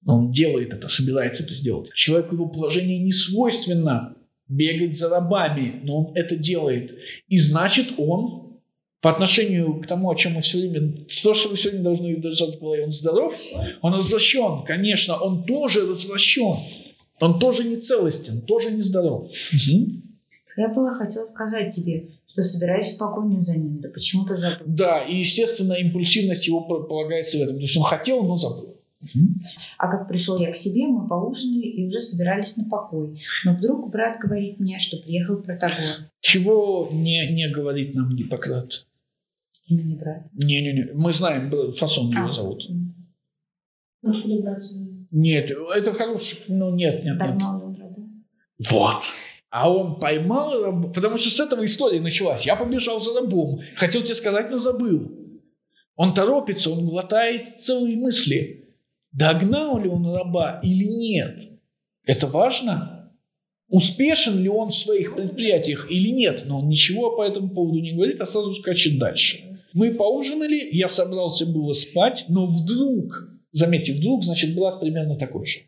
Но он делает это, собирается это сделать. Человеку его положения не свойственно бегать за рабами, но он это делает. И значит, он по отношению к тому, о чем мы все время, то, что вы сегодня должны держать в голове, он здоров, он возвращен, конечно, он тоже возвращен. Он тоже не целостен, тоже не здоров. Угу. Я была хотела сказать тебе, что собираюсь в погоню за ним, да почему-то забыл. Да, и, естественно, импульсивность его полагается в этом. То есть он хотел, но забыл. А как пришел я к себе, мы поужинали и уже собирались на покой. Но вдруг брат говорит мне, что приехал Протагор. Чего не, не говорит нам Гиппократ? Имя не брат. Не-не-не, мы знаем, фасон а. его зовут. Брат нет, это хороший, ну нет, нет, нет. Поймал раба. Вот. А он поймал раба, потому что с этого история началась. Я побежал за рабом, хотел тебе сказать, но забыл. Он торопится, он глотает целые мысли. Догнал ли он раба или нет? Это важно. Успешен ли он в своих предприятиях или нет? Но он ничего по этому поводу не говорит, а сразу скачет дальше. Мы поужинали, я собрался было спать, но вдруг Заметьте, вдруг, значит, брат примерно такой же.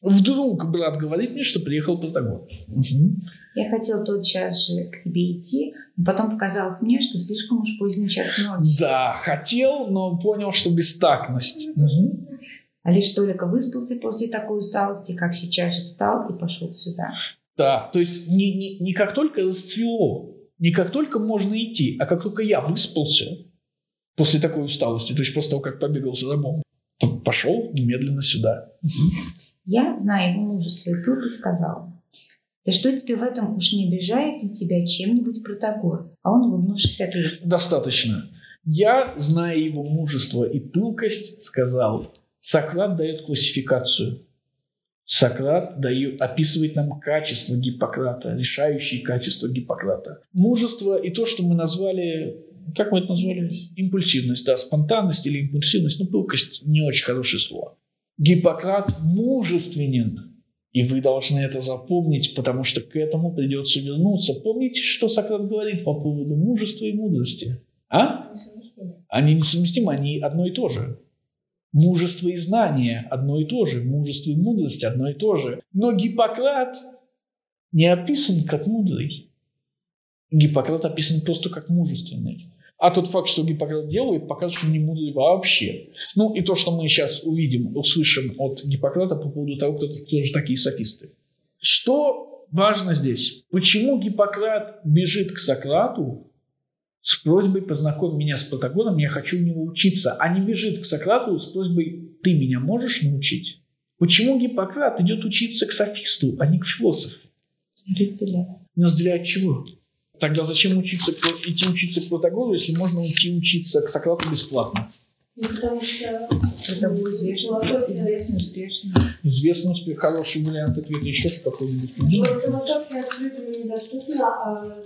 Вдруг брат говорит мне, что приехал Протагор. Угу. Я хотел тотчас же к тебе идти, но потом показалось мне, что слишком уж поздний час ночи. Да, хотел, но понял, что бестактность. Угу. А лишь только выспался после такой усталости, как сейчас же встал и пошел сюда. Да, то есть не, не, не как только расцвело, не как только можно идти, а как только я выспался после такой усталости, то есть после того, как побегал за домом, пошел немедленно сюда. Я, зная его мужество и пыл, сказал, да что тебе в этом уж не обижает ли тебя чем-нибудь Протагор? А он, улыбнувшись, ответил. Достаточно. Я, зная его мужество и пылкость, сказал, Сократ дает классификацию. Сократ дает, описывает нам качество Гиппократа, решающие качества Гиппократа. Мужество и то, что мы назвали как мы это назвали? Импульсивность, да, спонтанность или импульсивность, ну, пылкость не очень хорошее слово. Гиппократ мужественен, и вы должны это запомнить, потому что к этому придется вернуться. Помните, что Сократ говорит по поводу мужества и мудрости? А? Они несовместимы, они одно и то же. Мужество и знание одно и то же. Мужество и мудрость одно и то же. Но Гиппократ не описан как мудрый. Гиппократ описан просто как мужественный. А тот факт, что Гиппократ делает, показывает, что он не мудрый вообще. Ну и то, что мы сейчас увидим, услышим от Гиппократа по поводу того, кто тоже такие софисты. Что важно здесь? Почему Гиппократ бежит к Сократу с просьбой познакомить меня с Протагором, я хочу у него учиться, а не бежит к Сократу с просьбой «ты меня можешь научить?» Почему Гиппократ идет учиться к софисту, а не к философу? Не разделяет чего? Тогда зачем учиться, идти учиться к Протагору, если можно идти учиться к Сократу бесплатно? Ну, потому что это будет известно, успешно. Известно, хороший вариант ответа. Еще что какой-нибудь? Философия открытым недоступна, а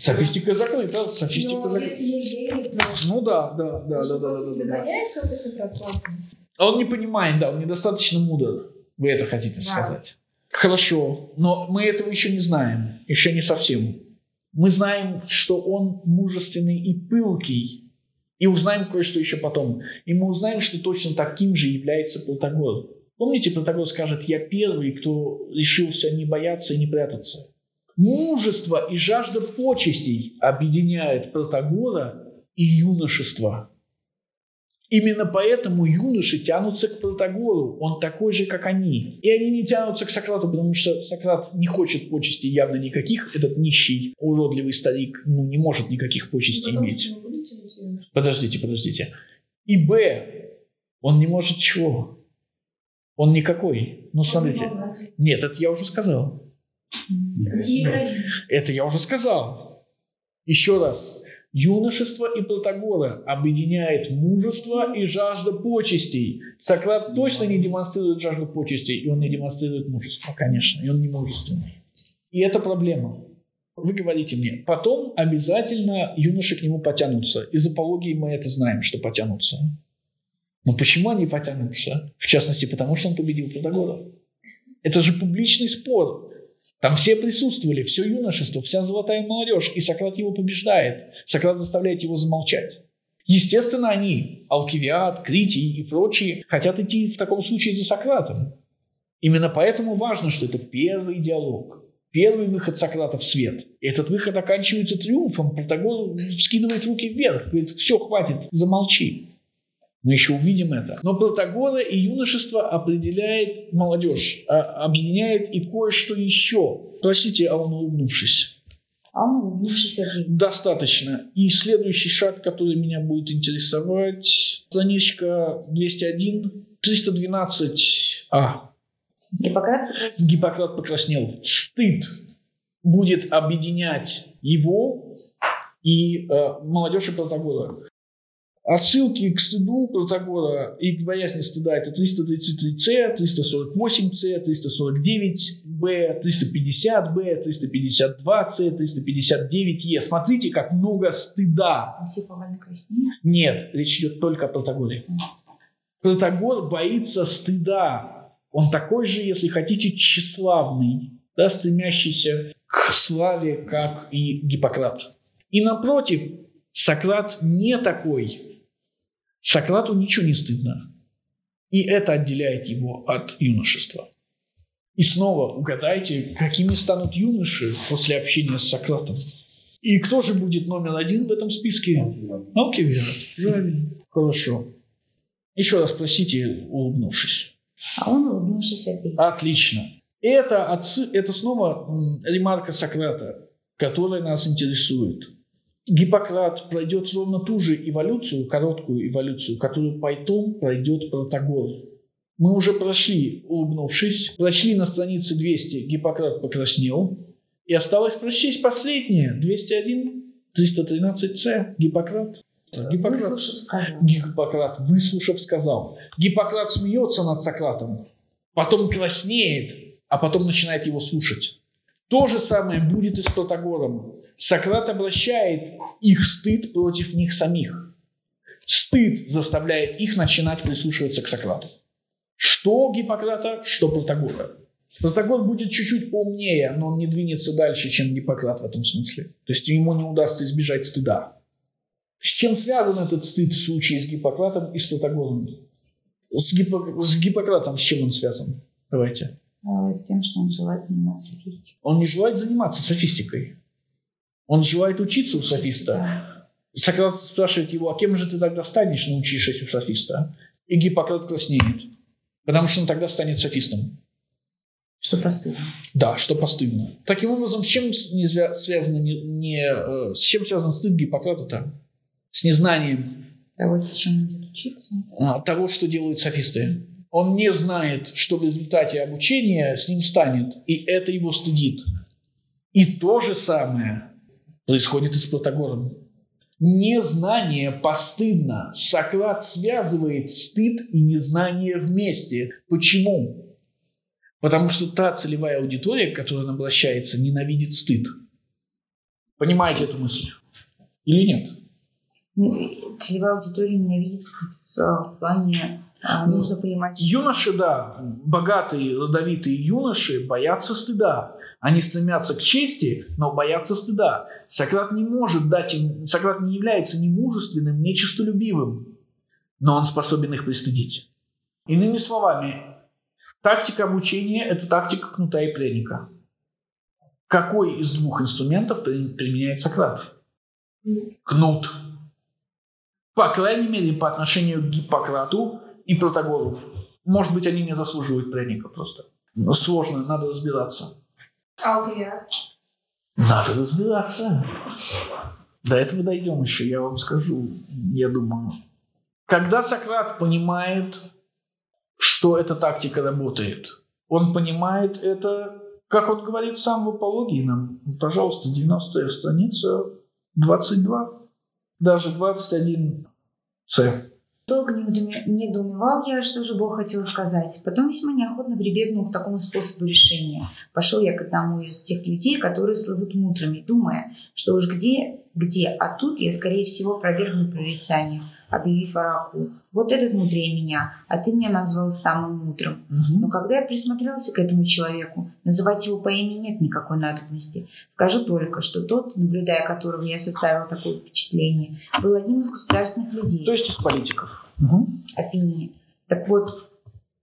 Софистика закрыта, софистика закрыта. Ну да, да, да, да, да, да, да. Классно. А он не понимает, да, он недостаточно мудр. Вы это хотите Да. сказать? Хорошо, но мы этого еще не знаем, еще не совсем. Мы знаем, что он мужественный и пылкий, и узнаем кое-что еще потом. И мы узнаем, что точно таким же является Протагор. Помните, Протагор скажет, я первый, кто решился не бояться и не прятаться. Мужество и жажда почестей объединяют Протагора и юношество. Именно поэтому юноши тянутся к Протагору. Он такой же, как они. И они не тянутся к Сократу, потому что Сократ не хочет почестей явно никаких. Этот нищий, уродливый старик ну, не может никаких почестей Потому иметь. Подождите, подождите. И Б, он не может чего? Он никакой. Ну, смотрите. Нет, это я уже сказал. Это я уже сказал. Еще раз. Юношество и Протагора объединяет мужество и жажда почестей. Сократ точно не демонстрирует жажду почестей, и он не демонстрирует мужество, конечно, и он не мужественный. И это проблема. Вы говорите мне, потом обязательно юноши к нему потянутся. Из апологии мы это знаем, что потянутся. Но почему они потянутся? В частности, потому что он победил Протагора. Это же публичный спор. Там все присутствовали, все юношество, вся золотая молодежь, и Сократ его побеждает. Сократ заставляет его замолчать. Естественно, они, Алкивиад, Критий и прочие, хотят идти в таком случае за Сократом. Именно поэтому важно, что это первый диалог, первый выход Сократа в свет. И этот выход оканчивается триумфом. Протагор скидывает руки вверх, говорит, все, хватит, замолчи. Мы еще увидим это. Но Протагора и юношество определяет молодежь, а, объединяет и кое-что еще. Простите, а он улыбнувшись. А он улыбнувшись. Достаточно. И следующий шаг, который меня будет интересовать, страничка 201, 312. А, Гиппократ покраснел. Гиппократ покраснел. Стыд будет объединять его и э, молодежь и Протагора. Отсылки к стыду Протагора и к боязни стыда это 333c, 348c, 349b, 350b, 352c, 359e. Смотрите, как много стыда. Все повально краснеют. Нет, речь идет только о Протагоре. Протагор боится стыда. Он такой же, если хотите, тщеславный, да, стремящийся к славе, как и Гиппократ. И напротив, Сократ не такой. Сократу ничего не стыдно. И это отделяет его от юношества. И снова угадайте, какими станут юноши после общения с Сократом. И кто же будет номер один в этом списке? Алкивиад. Правильно. Хорошо. Еще раз спросите, улыбнувшись. А он улыбнувшись ответил. Отлично. Это, отцы, это снова ремарка Сократа, которая нас интересует. Гиппократ пройдет ровно ту же эволюцию, короткую эволюцию, которую потом пройдет Протагор. Мы уже прошли, улыбнувшись, прошли на странице 200, Гиппократ покраснел, и осталось прочесть последнее, 201, 313c, Гиппократ. Гиппократ. Выслушав, сказал. Гиппократ, выслушав, сказал. Гиппократ смеется над Сократом, потом краснеет, а потом начинает его слушать. То же самое будет и с Протагором. Сократ обращает их стыд против них самих. Стыд заставляет их начинать прислушиваться к Сократу. Что Гиппократа, что Протагора. Протагор будет чуть-чуть поумнее, но он не двинется дальше, чем Гиппократ в этом смысле. То есть ему не удастся избежать стыда. С чем связан этот стыд в случае с Гиппократом и с Протагором? С, Гиппо... с Гиппократом с чем он связан? Давайте. А, С тем, что он желает заниматься софистикой. Он не желает заниматься софистикой. Он желает учиться у софиста. Сократ спрашивает его, а кем же ты тогда станешь, научившись у софиста? И Гиппократ краснеет, потому что он тогда станет софистом. Что постыдно. Да, что постыдно. Таким образом, с чем не свя- связано не, не, э, с чем связан стыд Гиппократа-то? С незнанием Того, чем будет учиться. а, того, что делают софисты. Он не знает, что в результате обучения с ним станет, и это его стыдит. И то же самое происходит и с Протагором. Незнание постыдно. Сократ связывает стыд и незнание вместе. Почему? Потому что та целевая аудитория, к которой он обращается, ненавидит стыд. Понимаете эту мысль? Или нет? Ну, Целевая аудитория ненавидит стыд, в плане а, нужно понимать, Юноши, да, богатые, родовитые юноши боятся стыда. Они стремятся к чести, но боятся стыда. Сократ не может дать им, Сократ не является ни мужественным, ни честолюбивым, но он способен их пристыдить. Иными словами, тактика обучения – это тактика кнута и пряника. Какой из двух инструментов при- применяет Сократ? Кнут. По крайней мере, по отношению к Гиппократу и Протагору. Может быть, они не заслуживают пряника просто. Но сложно, надо разбираться. А у Кривия? Надо разбираться. До этого дойдем еще, я вам скажу, я думаю. Когда Сократ понимает, что эта тактика работает, он понимает это, как он говорит сам в апологии нам. Пожалуйста, 90 страница, 22, даже 21 С. Долго не недоумевал я, что же Бог хотел сказать. Потом весьма неохотно прибегнул к такому способу решения. Пошел я к одному из тех людей, которые слывут мудрыми, думая, что уж где, где, а тут я, скорее всего, провергну прорицание, объявив Араку. Вот этот мудрее меня, а ты меня назвал самым мудрым. Но когда я присмотрелся к этому человеку, называть его по имени нет никакой надобности. Скажу только, что тот, наблюдая которого я составил такое впечатление, был одним из государственных людей. То есть из политиков. Мгм. Афине. Так вот,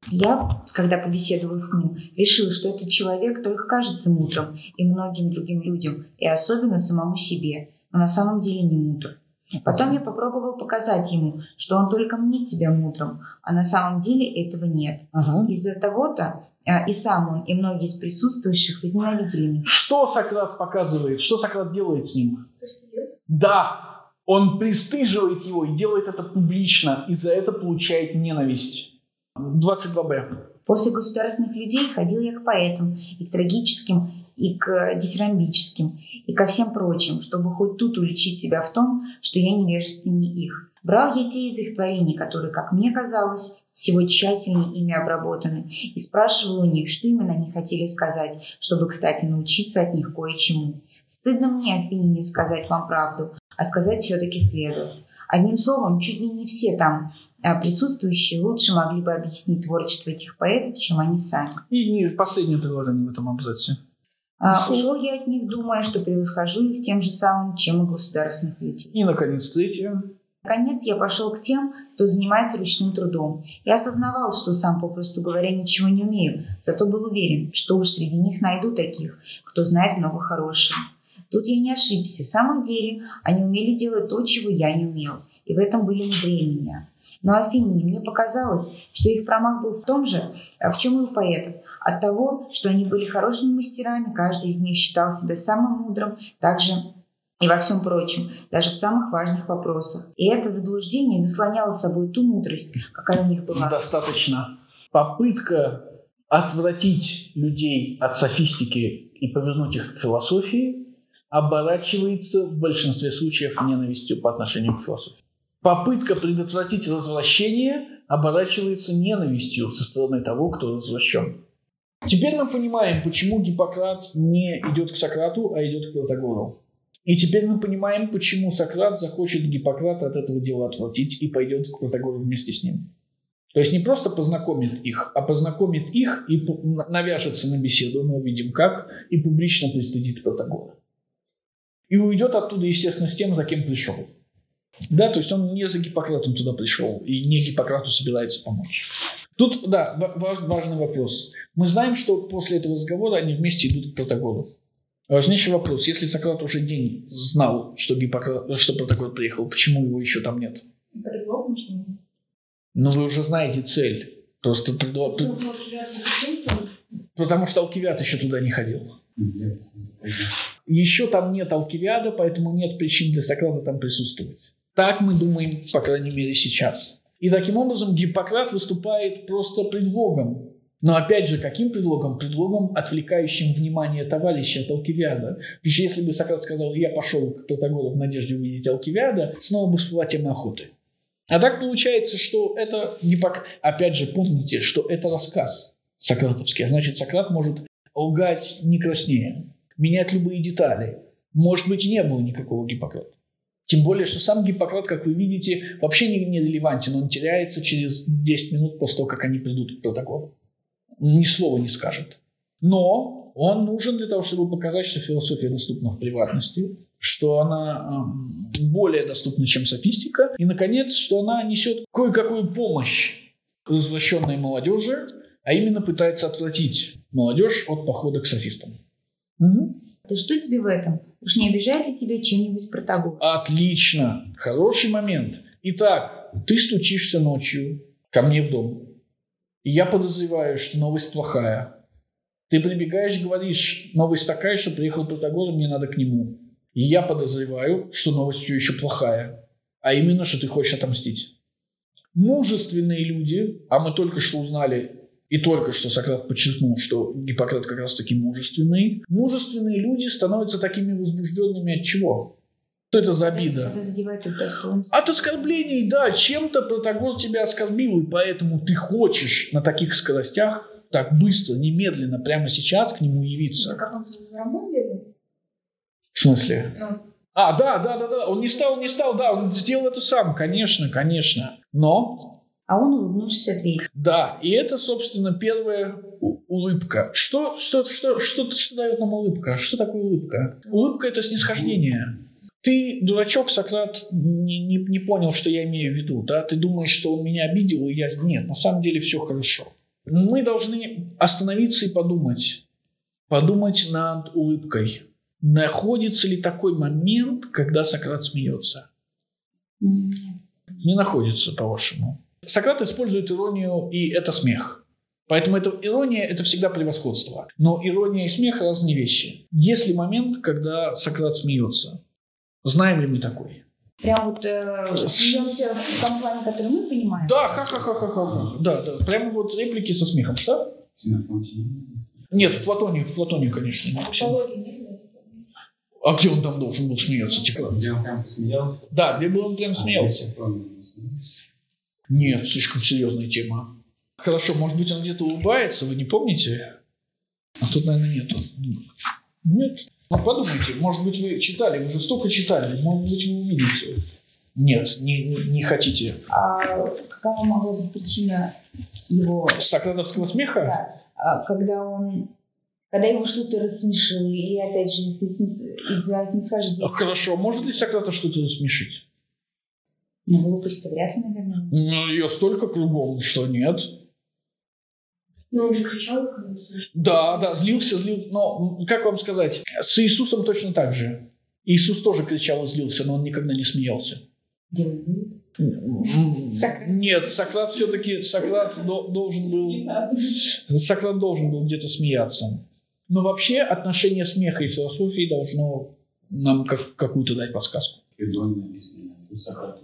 я, когда побеседовал с ним, решил, что этот человек только кажется мудрым и многим другим людям, и особенно самому себе, но на самом деле не мудр. Потом я попробовал показать ему, что он только мнит себя мудрым, а на самом деле этого нет. Ага. Из-за того-то а, и сам он, и многие из присутствующих возненавидели меня. Что Сократ показывает? Что Сократ делает с ним? Идет? Да, он пристыживает его и делает это публично, и за это получает ненависть. 22б. После государственных людей ходил я к поэтам, и к трагическим, и к дифирамбическим, и ко всем прочим, чтобы хоть тут уличить себя в том, что я невежественнее их. Брал я те из их творений, которые, как мне казалось, всего тщательнее ими обработаны, и спрашивал у них, что именно они хотели сказать, чтобы, кстати, научиться от них кое-чему. Стыдно мне, Афинине, сказать вам правду, а сказать все-таки следует. Одним словом, чуть ли не все там а, присутствующие лучше могли бы объяснить творчество этих поэтов, чем они сами. И не- последнее предложение в этом абзаце. А, ушел я от них, думая, что превосхожу их тем же самым, чем и государственных людей. И, наконец, третье. Наконец я пошел к тем, кто занимается ручным трудом. Я осознавал, что сам, попросту говоря, ничего не умею, зато был уверен, что уж среди них найду таких, кто знает много хорошего. Тут я не ошибся. В самом деле, они умели делать то, чего я не умел, и в этом были мудрее меня. Но Афине мне показалось, что их промах был в том же, а в чем и у поэтов. От того, что они были хорошими мастерами, каждый из них считал себя самым мудрым, также и во всем прочем, даже в самых важных вопросах. И это заблуждение заслоняло собой ту мудрость, какая у них была. Достаточно. Попытка отвратить людей от софистики и повернуть их к философии оборачивается в большинстве случаев ненавистью по отношению к философии. Попытка предотвратить развращение оборачивается ненавистью со стороны того, кто развращен. Теперь мы понимаем, почему Гиппократ не идет к Сократу, а идет к Протагору. И теперь мы понимаем, почему Сократ захочет Гиппократа от этого дела отвратить и пойдет к Протагору вместе с ним. То есть не просто познакомит их, а познакомит их и навяжется на беседу, мы увидим как, и публично пристыдит Протагора. И уйдет оттуда, естественно, с тем, за кем пришел. Да, то есть он не за Гиппократом туда пришел и не Гиппократу собирается помочь. Тут, да, важный вопрос. Мы знаем, что после этого разговора они вместе идут к Протагору. Важнейший вопрос. Если Сократ уже день знал, что, Гиппократ, что Протагор приехал, почему его еще там нет? Предлог, может, Ну, вы уже знаете цель. Просто предлог... Потому что Алкивиад еще туда не ходил. Еще там нет Алкивиада, поэтому нет причин для Сократа там присутствовать. Так мы думаем, по крайней мере, сейчас. И таким образом Гиппократ выступает просто предлогом. Но опять же, каким предлогом? Предлогом, отвлекающим внимание товарища от Алкивиада. Потому что если бы Сократ сказал, я пошел к Протагору в надежде увидеть Алкивиада, снова бы всплыла тема охоты. А так получается, что это, Гиппок... опять же, помните, что это рассказ сократовский. А значит, Сократ может лгать не краснее, менять любые детали. Может быть, и не было никакого Гиппократа. Тем более, что сам Гиппократ, как вы видите, вообще не, не релевантен. Он теряется через 10 минут после того, как они придут к протоколу. Ни слова не скажет. Но он нужен для того, чтобы показать, что философия доступна в приватности, что она э, более доступна, чем софистика, и, наконец, что она несет кое-какую помощь развращенной молодежи, а именно пытается отвратить молодежь от похода к софистам. Угу. Да что тебе в этом? Уж не обижает ли тебя чем-нибудь Протагор? Отлично. Хороший момент. Итак, ты стучишься ночью ко мне в дом. И я подозреваю, что новость плохая. Ты прибегаешь, говоришь, новость такая, что приехал Протагор, мне надо к нему. И я подозреваю, что новость все еще плохая. А именно, что ты хочешь отомстить. Мужественные люди, а мы только что узнали и только что Сократ подчеркнул, что Гиппократ как раз таки мужественный. Мужественные люди становятся такими возбужденными от чего? Что это за обида? От оскорблений, да. Чем-то Протагор тебя оскорбил, и поэтому ты хочешь на таких скоростях так быстро, немедленно, прямо сейчас к нему явиться. Как он за Рамон бегал? В смысле? Ну, А, да, да, да, да. Он не стал, не стал, да, он сделал это сам, конечно, конечно. Но а он, улыбнувшись, ответил. Да, и это, собственно, первая улыбка. Что, что, что, что, что дает нам улыбка? Что такое улыбка? Улыбка – это снисхождение. Ты, дурачок, Сократ, не, не, не понял, что я имею в виду. Да? Ты думаешь, что он меня обидел, и я... Нет, на самом деле все хорошо. Мы должны остановиться и подумать. Подумать над улыбкой. Находится ли такой момент, когда Сократ смеется? Не находится, по-вашему. Сократ использует иронию, и это смех. Поэтому это, ирония – это всегда превосходство. Но ирония и смех – разные вещи. Есть ли момент, когда Сократ смеется? Знаем ли мы такой? Прям вот э, смеемся в том плане, который мы понимаем? Да, ха-ха-ха-ха-ха. Да, да. Прямо вот реплики со смехом, да? Нет, в Платоне, в Платоне, конечно. Не а где он там должен был смеяться? Типа? Где он прям смеялся? Да, где был он прям смеялся. Нет, слишком серьезная тема. Хорошо, может быть, он где-то улыбается, вы не помните? А тут, наверное, нету. Нет. Ну, подумайте, может быть, вы читали, вы же столько читали, может быть, вы увидите. Нет, не, не, не хотите. А какова могла быть причина его... Сократовского смеха? Да. А, когда он когда его что-то рассмешило, или опять же из-за снисхождения. Хорошо, может ли Сократа что-то рассмешить? Ну, глупость вряд ли, наверное. Ну, ее столько кругом, что нет. Но он же кричал, Да, да, злился, злился. Но, как вам сказать, с Иисусом точно так же. Иисус тоже кричал и злился, но он никогда не смеялся. Сократ. Нет, Сократ все-таки Сократ должен был Сократ должен был где-то смеяться. Но вообще отношение смеха и философии должно нам как, какую-то дать подсказку. Сократ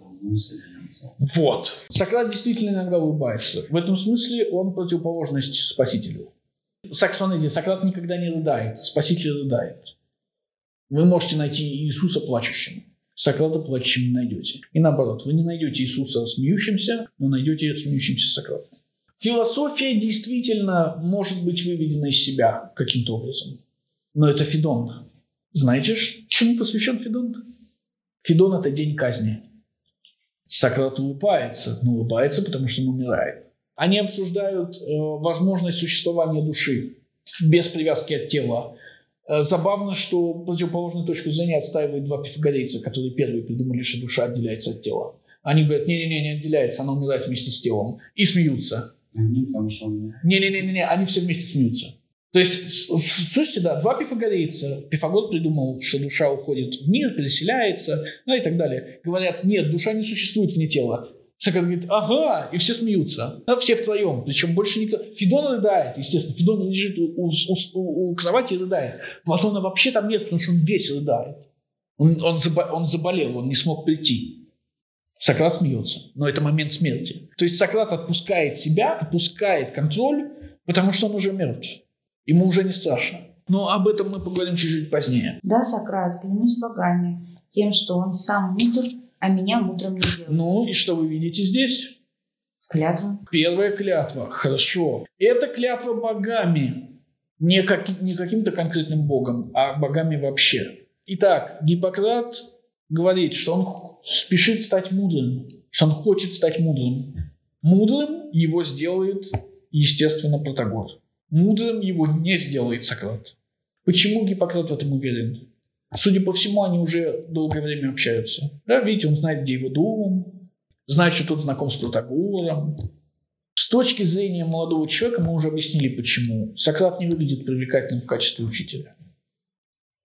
вот. Сократ действительно иногда улыбается. В этом смысле он противоположность Спасителю. Смотрите, Сократ никогда не рыдает, Спаситель рыдает. Вы можете найти Иисуса плачущим. Сократа плачущим не найдете. И наоборот, вы не найдете Иисуса смеющимся, но найдете смеющимся Сократа. Философия действительно может быть выведена из себя каким-то образом. Но это Федон. Знаете, чему посвящен Федон? Федон – это день казни. Сократ улыбается, но улыбается, потому что он умирает. Они обсуждают э, возможность существования души без привязки от тела. Э, Забавно, что противоположную точку зрения отстаивают два пифагорейца, которые первые придумали, что душа отделяется от тела. Они говорят, не-не-не, не отделяется, она умирает вместе с телом. И смеются. Не-не-не, они все вместе смеются. То есть, слушайте, да, два пифагорейца. Пифагор придумал, что душа уходит в мир, переселяется, ну и так далее. Говорят, нет, душа не существует вне тела. Сократ говорит, ага, и все смеются. Да, все втроем, причем больше никто... Федон рыдает, естественно. Федон лежит у, у- у- у кровати и рыдает. Платона вообще там нет, потому что он весь рыдает. Он, он, забо- он заболел, он не смог прийти. Сократ смеется, но это момент смерти. То есть Сократ отпускает себя, отпускает контроль, потому что он уже мертв. Ему уже не страшно. Но об этом мы поговорим чуть-чуть позднее. Да, Сократ, клянусь богами, тем, что он сам мудр, а меня мудрым не делает. Ну и что вы видите здесь? Клятва. Первая клятва. Хорошо. Это клятва богами. Не, как, не каким-то конкретным богом, а богами вообще. Итак, Гиппократ говорит, что он спешит стать мудрым, что он хочет стать мудрым. Мудрым его сделает, естественно, Протагор. Мудрым его не сделает Сократ. Почему Гиппократ в этом уверен? Судя по всему, они уже долгое время общаются. Да, видите, он знает, где его дом, знает, что тот знаком с Протагором. С точки зрения молодого человека мы уже объяснили, почему. Сократ не выглядит привлекательным в качестве учителя.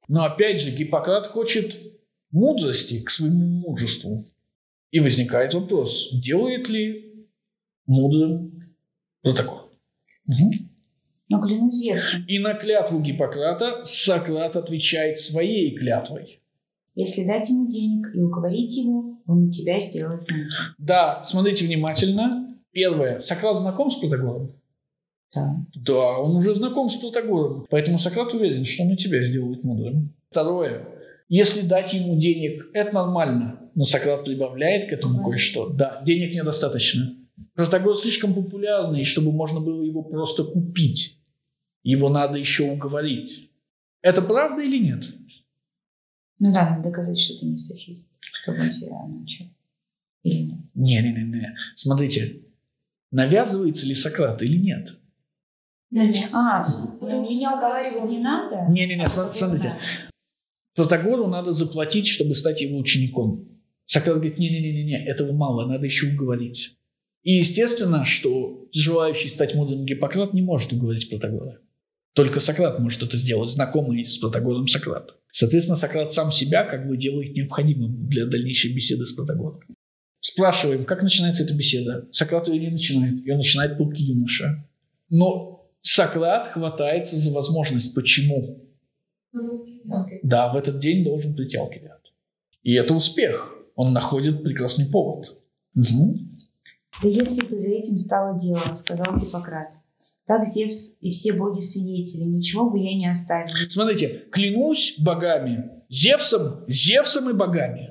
Но опять же, Гиппократ хочет мудрости к своему мужеству. И возникает вопрос, делает ли мудрым Протагор? Мгм. Но клянусь Зевсом, И на клятву Гиппократа Сократ отвечает своей клятвой. если дать ему денег и уговорить его, он и тебя сделает мудрым. Да, смотрите внимательно. Первое. Сократ знаком с Протагором? Да. Да, он уже знаком с Протагором. Поэтому Сократ уверен, что он и тебя сделает мудрым. Второе. Если дать ему денег, это нормально. Но Сократ прибавляет к этому Ага. кое-что. Да, денег недостаточно. Протагор слишком популярный, чтобы можно было его просто купить. Его надо еще уговорить. Это правда или нет? Ну да, надо доказать, что ты не софист, чтобы он тебя научил. Или нет? Не-не-не. Смотрите, навязывается ли Сократ или нет? А, ну, меня уговаривать не надо? Не-не-не, смотрите. Протагору надо заплатить, чтобы стать его учеником. Сократ говорит, не-не-не-не, этого мало, надо еще уговорить. И естественно, что желающий стать мудрым Гиппократ не может уговорить Протагора. Только Сократ может это сделать, знакомый с Протагором Сократ. Соответственно, Сократ сам себя как бы делает необходимым для дальнейшей беседы с Протагором. Спрашиваем, как начинается эта беседа? Сократ ее не начинает, ее начинает пылкий юноша. Но Сократ хватается за возможность. Почему? Окей. Да, в этот день должен прийти Алкивиад. И это успех. Он находит прекрасный повод. Мгм. Да если бы за этим стало дело, сказал Гиппократ. Так Зевс и все боги свидетели, ничего бы я не оставил. Смотрите, клянусь богами, Зевсом, Зевсом и богами.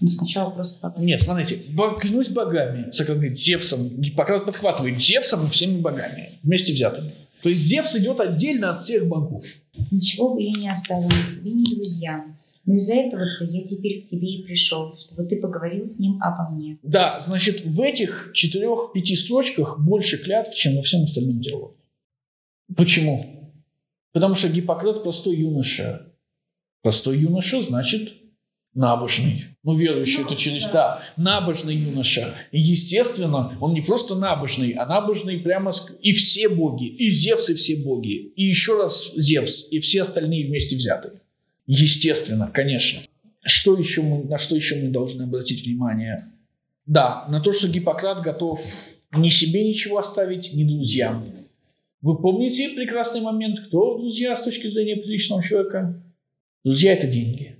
Ну, сначала просто пока. Нет, смотрите, клянусь богами, Сократ Зевсом, Гиппократ подхватывает Зевсом и всеми богами, вместе взятыми. То есть Зевс идет отдельно от всех богов. Ничего бы я не оставил себе, ни друзьям. Но из-за этого-то я теперь к тебе и пришел, чтобы ты поговорил с ним обо мне. Да, значит, в этих четырех-пяти строчках больше клятв, чем во всем остальном диалоге. Почему? Потому что Гиппократ простой юноша. Простой юноша значит набожный. Ну, верующий это через... Да, набожный юноша. И, естественно, он не просто набожный, а набожный прямо... И все боги, и Зевс, и все боги. И еще раз Зевс, и все остальные вместе взятые. Естественно, конечно. Что еще мы, на что еще мы должны обратить внимание? Да, на то, что Гиппократ готов ни себе ничего оставить, ни друзьям. Вы помните прекрасный момент, кто друзья с точки зрения приличного человека? Друзья – это деньги.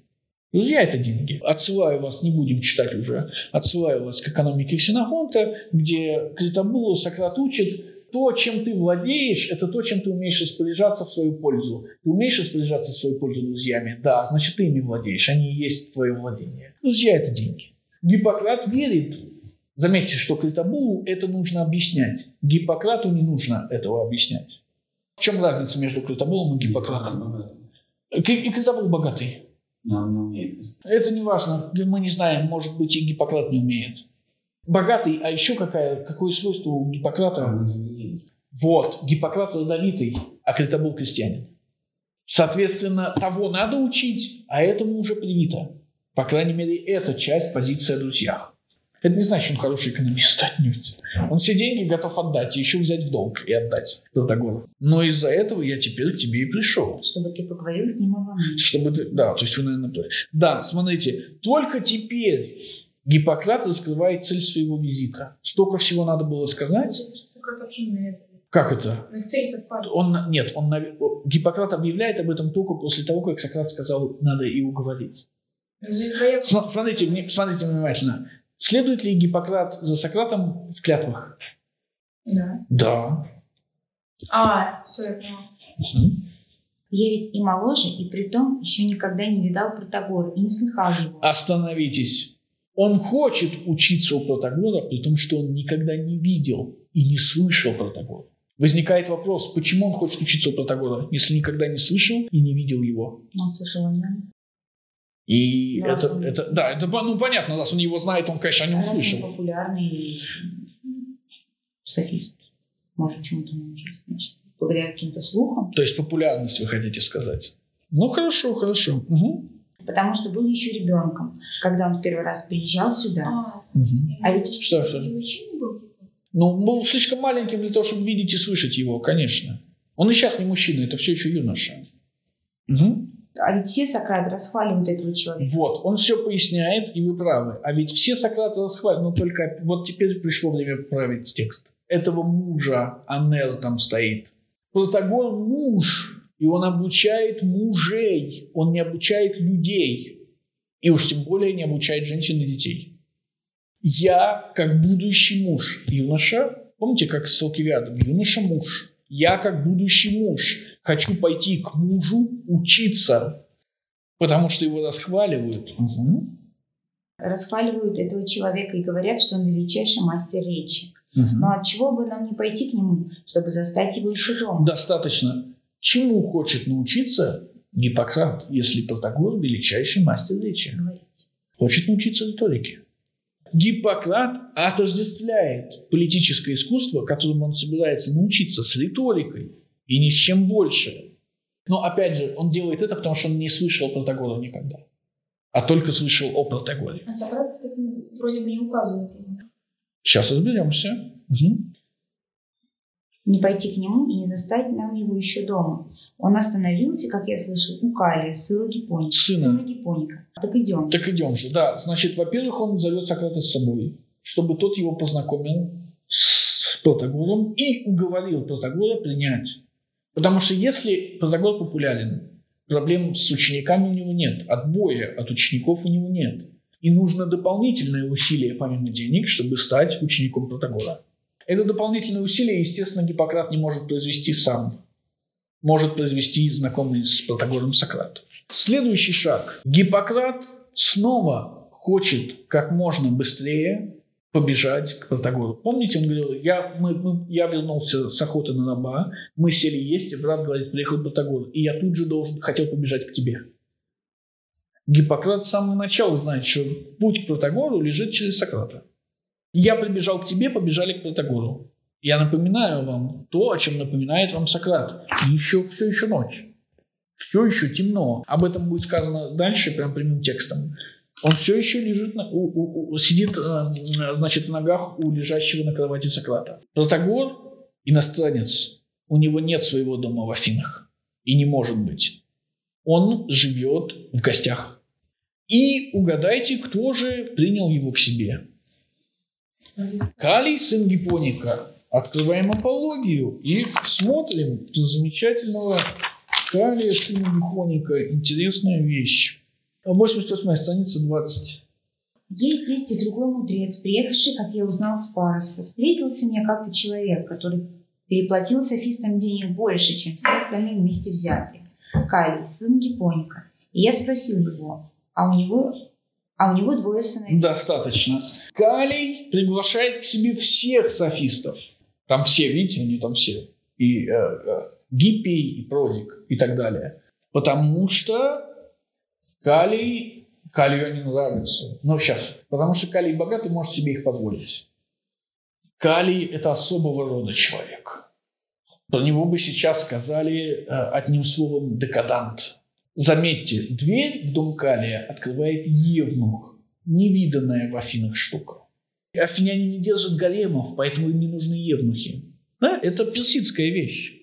Друзья – это деньги. Отсылаю вас, не будем читать уже, отсылаю вас к экономике Ксенофонта, где Критабула Сократ учит, то, чем ты владеешь, это то, чем ты умеешь распоряжаться в свою пользу. Ты умеешь распоряжаться в свою пользу друзьями? Да, значит, ты ими владеешь, они и есть твое владение. Друзья – это деньги. Гиппократ верит. Заметьте, что Критабулу это нужно объяснять. Гиппократу не нужно этого объяснять. В чем разница между Критабулом и Гиппократом? И Критабул богатый. Нам не умеет. Это не важно. Мы не знаем, может быть, и Гиппократ не умеет. Богатый, а еще какая, какое свойство у Гиппократа? Есть. Вот, Гиппократ родовитый, а Критабул крестьянин. Соответственно, того надо учить, а этому уже привито. По крайней мере, эта часть позиции о друзьях. Это не значит, что он хороший экономист отнюдь. Он все деньги готов отдать, и еще взять в долг и отдать Протагору. Но из-за этого я теперь к тебе и пришел. Чтобы ты поговорил с ним мне. Чтобы ты, да, то есть вы, наверное, да, смотрите, только теперь Гиппократ раскрывает цель своего визита. Столько всего надо было сказать. Как это? Но их цель совпадает. Он, нет, он, Гиппократ объявляет об этом только после того, как Сократ сказал, надо и уговорить. Смотрите, смотрите внимательно. Следует ли Гиппократ за Сократом в клятвах? Да. Да. А, все, я поняла. Я ведь и моложе, и притом еще никогда не видал Протагора и не слыхал его. Остановитесь. Он хочет учиться у Протагора, при том, что он никогда не видел и не слышал Протагора. Возникает вопрос, почему он хочет учиться у Протагора, если никогда не слышал и не видел его? Он слышал о нем. И Ну, это, раз он- это, да, это, ну, понятно, раз он его знает, он, конечно, о нем Раз он слышал. популярный софист. Может чему-то научиться. Значит, благодаря каким-то слухам. То есть популярность, вы хотите сказать. Ну, хорошо, хорошо. Мгм. Потому что был еще ребенком, когда он в первый раз приезжал сюда. А. А ведь Что, что? мужчина был? Ну, он был слишком маленьким для того, чтобы видеть и слышать его, конечно. Он и сейчас не мужчина, это все еще юноша. Мгм. А ведь все Сократы расхваливают этого человека. Вот, он все поясняет, и вы правы. А ведь все Сократы расхваливают, но только вот теперь пришло время править текст. Этого мужа Анел там стоит. Протагор муж, и он обучает мужей, он не обучает людей. И уж тем более не обучает женщин и детей. Я, как будущий муж, юноша, помните, как с Алкивиадом, юноша муж. Я, как будущий муж, хочу пойти к мужу учиться, потому что его расхваливают. Мгм. Расхваливают этого человека и говорят, что он величайший мастер речи. Мгм. Но от чего бы нам не пойти к нему, чтобы застать его еще дома? Достаточно. Чему хочет научиться Гиппократ, если Протагор величайший мастер речи? Хочет научиться риторике. Гиппократ отождествляет политическое искусство, которому он собирается научиться, с риторикой и ни с чем больше. Но опять же, он делает это, потому что он не слышал Протагора никогда, а только слышал о Протагоре. А Сократ, кстати, вроде бы не указывает ему. Сейчас разберемся. Мгм. Не пойти к нему и не застать нам его еще дома. Он остановился, как я слышал, у Калия, сына Гипоника. Сына. Гипоника. Так идем. Так идем же, да. Значит, во-первых, он зовет Сократа с собой, чтобы тот его познакомил с Протагором и уговорил Протагора принять. Потому что если Протагор популярен, проблем с учениками у него нет, отбоя от учеников у него нет. И нужно дополнительное усилие помимо денег, чтобы стать учеником Протагора. Это дополнительное усилие, естественно, Гиппократ не может произвести сам. Может произвести знакомый с Протагором Сократ. Следующий шаг. Гиппократ снова хочет как можно быстрее побежать к Протагору. Помните, он говорил, я, мы, мы- я вернулся с охоты на раба, мы сели есть, и брат говорит, приехал Протагор, и я тут же должен, хотел побежать к тебе. Гиппократ с самого начала знает, что путь к Протагору лежит через Сократа. Я прибежал к тебе, побежали к Протагору. Я напоминаю вам то, о чем напоминает вам Сократ. Еще, все еще ночь. Все еще темно. Об этом будет сказано дальше, прям прямым текстом. Он все еще лежит, на- у- у- у- сидит, э, значит, в ногах у лежащего на кровати Сократа. Протагор – иностранец. У него нет своего дома в Афинах. И не может быть. Он живет в гостях. И угадайте, кто же принял его к себе. Калий, сын Гипоника. Открываем апологию и смотрим на замечательного Калия, сына Гипоника. Интересная вещь. 88 страница 20. Есть есть и другой мудрец, приехавший, как я узнал, с Пароса. Встретился мне как-то человек, который переплатил софистам денег больше, чем все остальные вместе взятые. Калий, сын Гипоника. И я спросил его, а у него, а у него двое сыновей. Достаточно. Калий приглашает к себе всех софистов. Там все, видите, они там все. И э, э, Гиппий, и Продик, и так далее. Потому что Калий, Калию не нравится. Ну, сейчас. Потому что Калий богатый, может себе их позволить. Калий – это особого рода человек. Про него бы сейчас сказали э, одним словом «декадант». Заметьте, дверь в дом Калия открывает Евнух, невиданная в Афинах штука. Афиняне не держат гаремов, поэтому им не нужны евнухи. Да, это персидская вещь.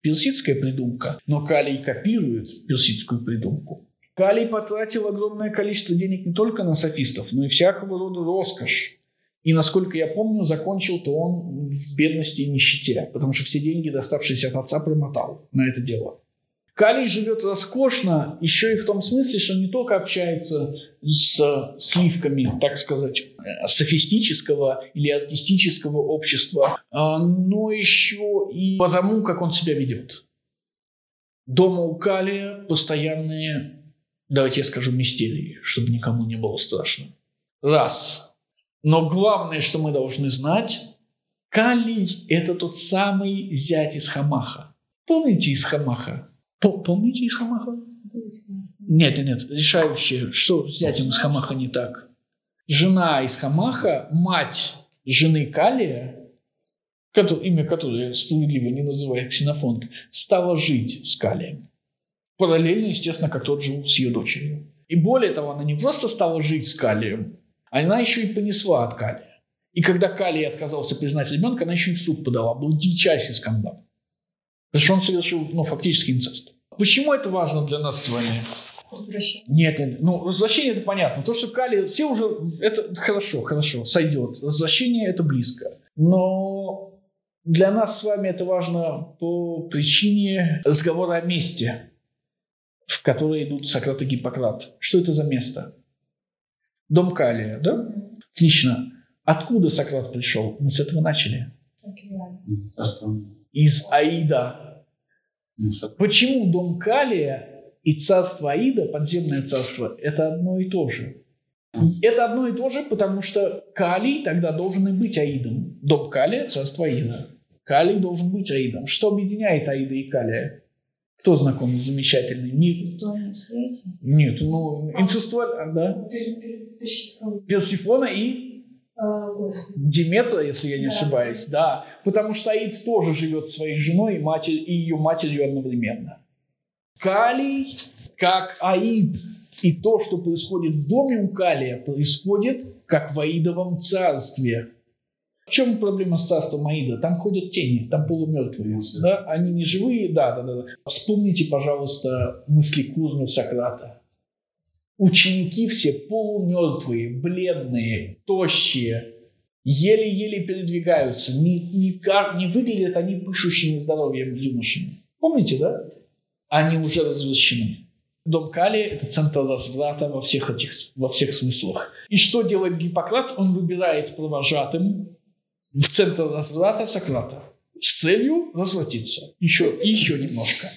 Персидская придумка. Но Калий копирует персидскую придумку. Калий потратил огромное количество денег не только на софистов, но и всякого рода роскошь. И, насколько я помню, закончил-то он в бедности и нищете, потому что все деньги, доставшиеся от отца, промотал на это дело. Калий живет роскошно еще и в том смысле, что не только общается с сливками, так сказать, софистического или артистического общества, а, но еще и потому, как он себя ведет. Дома у Калия постоянные, давайте я скажу, мистерии, чтобы никому не было страшно. Раз. Но главное, что мы должны знать, Калий – это тот самый зять из Хамаха. Помните из Хамаха? Помните из Хамаха? Нет, нет, решающее, что с зятем из Хамаха не так. Жена из Хамаха, мать жены Калия, который, имя которой справедливо не называет Ксенофонт, стала жить с Калием. Параллельно, естественно, как тот жил с ее дочерью. И более того, она не просто стала жить с Калием, она еще и понесла от Калия. И когда Калий отказался признать ребенка, она еще и в суд подала. Был дичайший скандал. Потому что он совершил ну, фактически инцест. Почему это важно для нас с вами? Возвращение. Нет, нет, ну возвращение это понятно. То, что Кали, все уже, это хорошо, хорошо, сойдет. Возвращение это близко. Но для нас с вами это важно по причине разговора о месте, в которое идут Сократ и Гиппократ. Что это за место? Дом Калия, да? Отлично. Откуда Сократ пришел? Мы с этого начали. Из Аида. Почему дом Калия и царство Аида, подземное царство, это одно и то же? Это одно и то же, потому что Калий тогда должен и быть Аидом. Дом Калия – царство Аида. Калий должен быть Аидом. Что объединяет Аида и Калия? Кто знаком с замечательный миф? Нет, ну, инцестуально, да. Персифона и Диметра, если я не ошибаюсь, да. Потому что Аид тоже живет своей женой и, матерь, и ее матерью одновременно. Калий, как Аид, и то, что происходит в доме у Калия, происходит как в Аидовом царстве. В чем проблема с царством Аида? Там ходят тени, там полумертвые. Да? Они не живые, да, да, да. Вспомните, пожалуйста, мысли Курну Сократа. Ученики все полумертвые, бледные, тощие, еле-еле передвигаются, не, не, выглядят они пышущими здоровьем юношами. Помните, да? Они уже развращены. Дом Кали – это центр разврата во всех, этих, во всех смыслах. И что делает Гиппократ? Он выбирает провожатым в центр разврата Сократа с целью развратиться. Еще, еще немножко.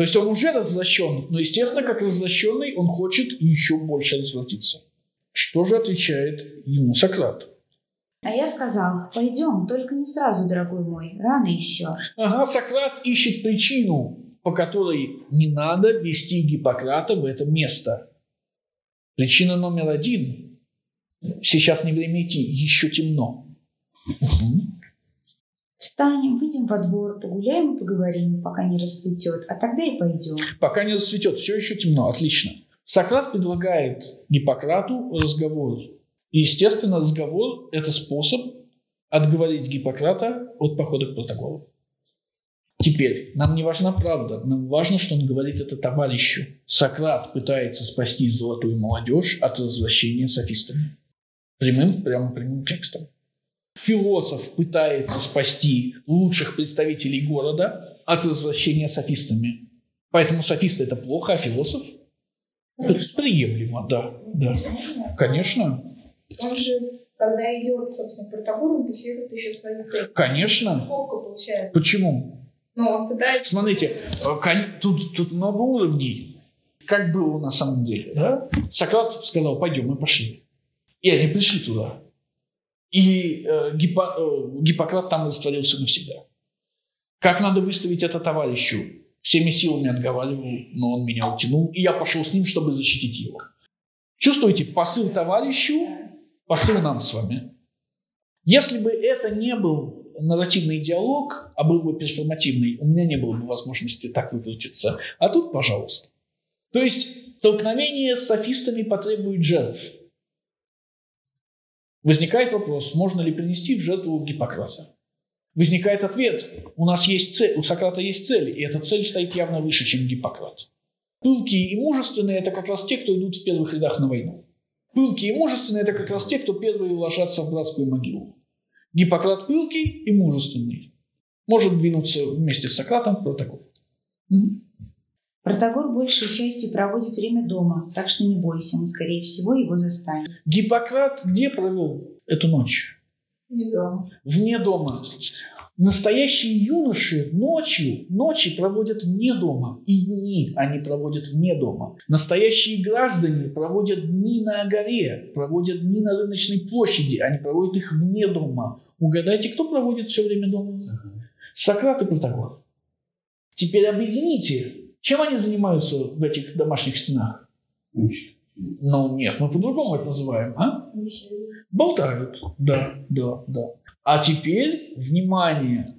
То есть он уже развращен, но, естественно, как развращенный, он хочет еще больше развратиться. Что же отвечает ему Сократ? А я сказал, пойдем, только не сразу, дорогой мой, рано еще. Ага, Сократ ищет причину, по которой не надо вести Гиппократа в это место. Причина номер один. Сейчас не время идти, еще темно. Угу. Встанем, выйдем во двор, погуляем и поговорим, пока не расцветет, а тогда и пойдем. Пока не расцветет, все еще темно, отлично. Сократ предлагает Гиппократу разговор. И, естественно, разговор – это способ отговорить Гиппократа от похода к протоколу. Теперь, нам не важна правда, нам важно, что он говорит это товарищу. Сократ пытается спасти золотую молодежь от развращения софистами. Прямым, прямо прямым текстом. Философ пытается спасти лучших представителей города от развращения софистами. Поэтому софисты это плохо, а философ это приемлемо, да, да. Конечно. Он же, когда идет, собственно, протокол, он преследует еще свои цели. Конечно. Сколько получается? Почему? Ну, он пытается... Смотрите, э, тут, тут много уровней. Как было на самом деле, да? Сократ сказал, пойдем, мы пошли. И они пришли туда. И э, Гиппо, э, Гиппократ там растворился навсегда. Как надо выставить это товарищу? Всеми силами отговаривал, но он меня утянул, и я пошел с ним, чтобы защитить его. Чувствуете, посыл товарищу, посыл нам с вами. Если бы это не был нарративный диалог, а был бы перформативный, у меня не было бы возможности так выкрутиться. А тут, пожалуйста. То есть столкновение с софистами потребует жертв. Возникает вопрос, можно ли принести в жертву Гиппократа. Возникает ответ, у нас есть цель, у Сократа есть цель, и эта цель стоит явно выше, чем Гиппократ. Пылкие и мужественные – это как раз те, кто идут в первых рядах на войну. Пылкие и мужественные – это как раз те, кто первые ложатся в братскую могилу. Гиппократ пылкий и мужественный. Может двинуться вместе с Сократом в протокол. Протагор большей частью проводит время дома, так что не бойся, мы, скорее всего, его застанем. Гиппократ где провел эту ночь? Не дома. Вне дома. Настоящие юноши ночью, ночи проводят вне дома. И дни они проводят вне дома. Настоящие граждане проводят дни на горе, проводят дни на рыночной площади. Они проводят их вне дома. Угадайте, кто проводит все время дома? Сократ и Протагор. Теперь объедините, чем они занимаются в этих домашних стенах? Учит. Ну нет, мы по-другому это называем, а? Болтают, да, да, да. А теперь внимание.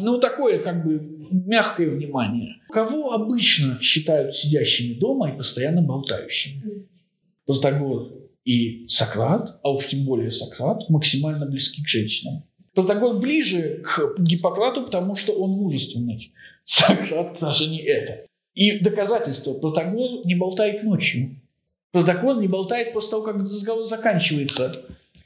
Ну, такое как бы мягкое внимание. Кого обычно считают сидящими дома и постоянно болтающими? Протагор и Сократ, а уж тем более Сократ, максимально близки к женщинам. Протагор ближе к Гиппократу, потому что он мужественный. Сократ даже не это. И доказательство. Протагор не болтает ночью. Протагор не болтает после того, как разговор заканчивается.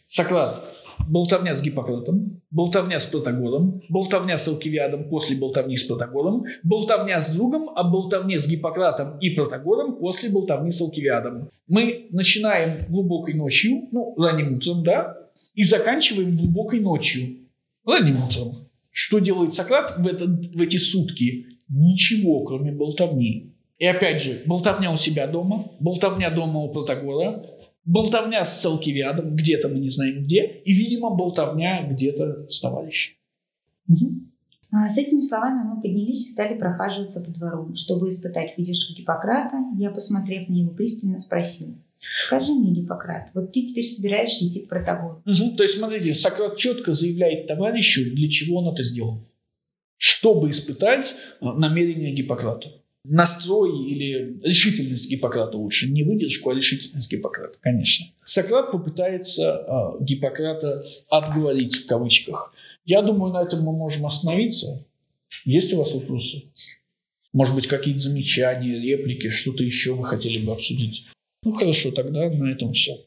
Сократ. Болтовня с Гиппократом, болтовня с Протагором, болтовня с Алкивиадом после болтовни с Протагором, болтовня с другом, а болтовне с Гиппократом и Протагором после болтовни с Алкивиадом. Мы начинаем глубокой ночью, ну, ранним утром, да, и заканчиваем глубокой ночью, ранним утром. Что делает Сократ в, это, в эти сутки? Ничего, кроме болтовни. И опять же, болтовня у себя дома, болтовня дома у Протагора, болтовня с Салкивиадом, где-то мы не знаем где, и, видимо, болтовня где-то с товарищем. Угу. А с этими словами мы поднялись и стали прохаживаться по двору. Чтобы испытать выдержку Гиппократа, я, посмотрев на него пристально, спросил. Скажи мне, Гиппократ, вот ты теперь собираешься идти к Протагору. Угу. То есть, смотрите, Сократ четко заявляет товарищу, для чего он это сделал. Чтобы испытать намерение Гиппократа настрой или решительность Гиппократа лучше. Не выдержку, а решительность Гиппократа, конечно. Сократ попытается э, Гиппократа отговорить в кавычках. Я думаю, на этом мы можем остановиться. Есть у вас вопросы? Может быть, какие-то замечания, реплики, что-то еще вы хотели бы обсудить? Ну хорошо, тогда на этом все.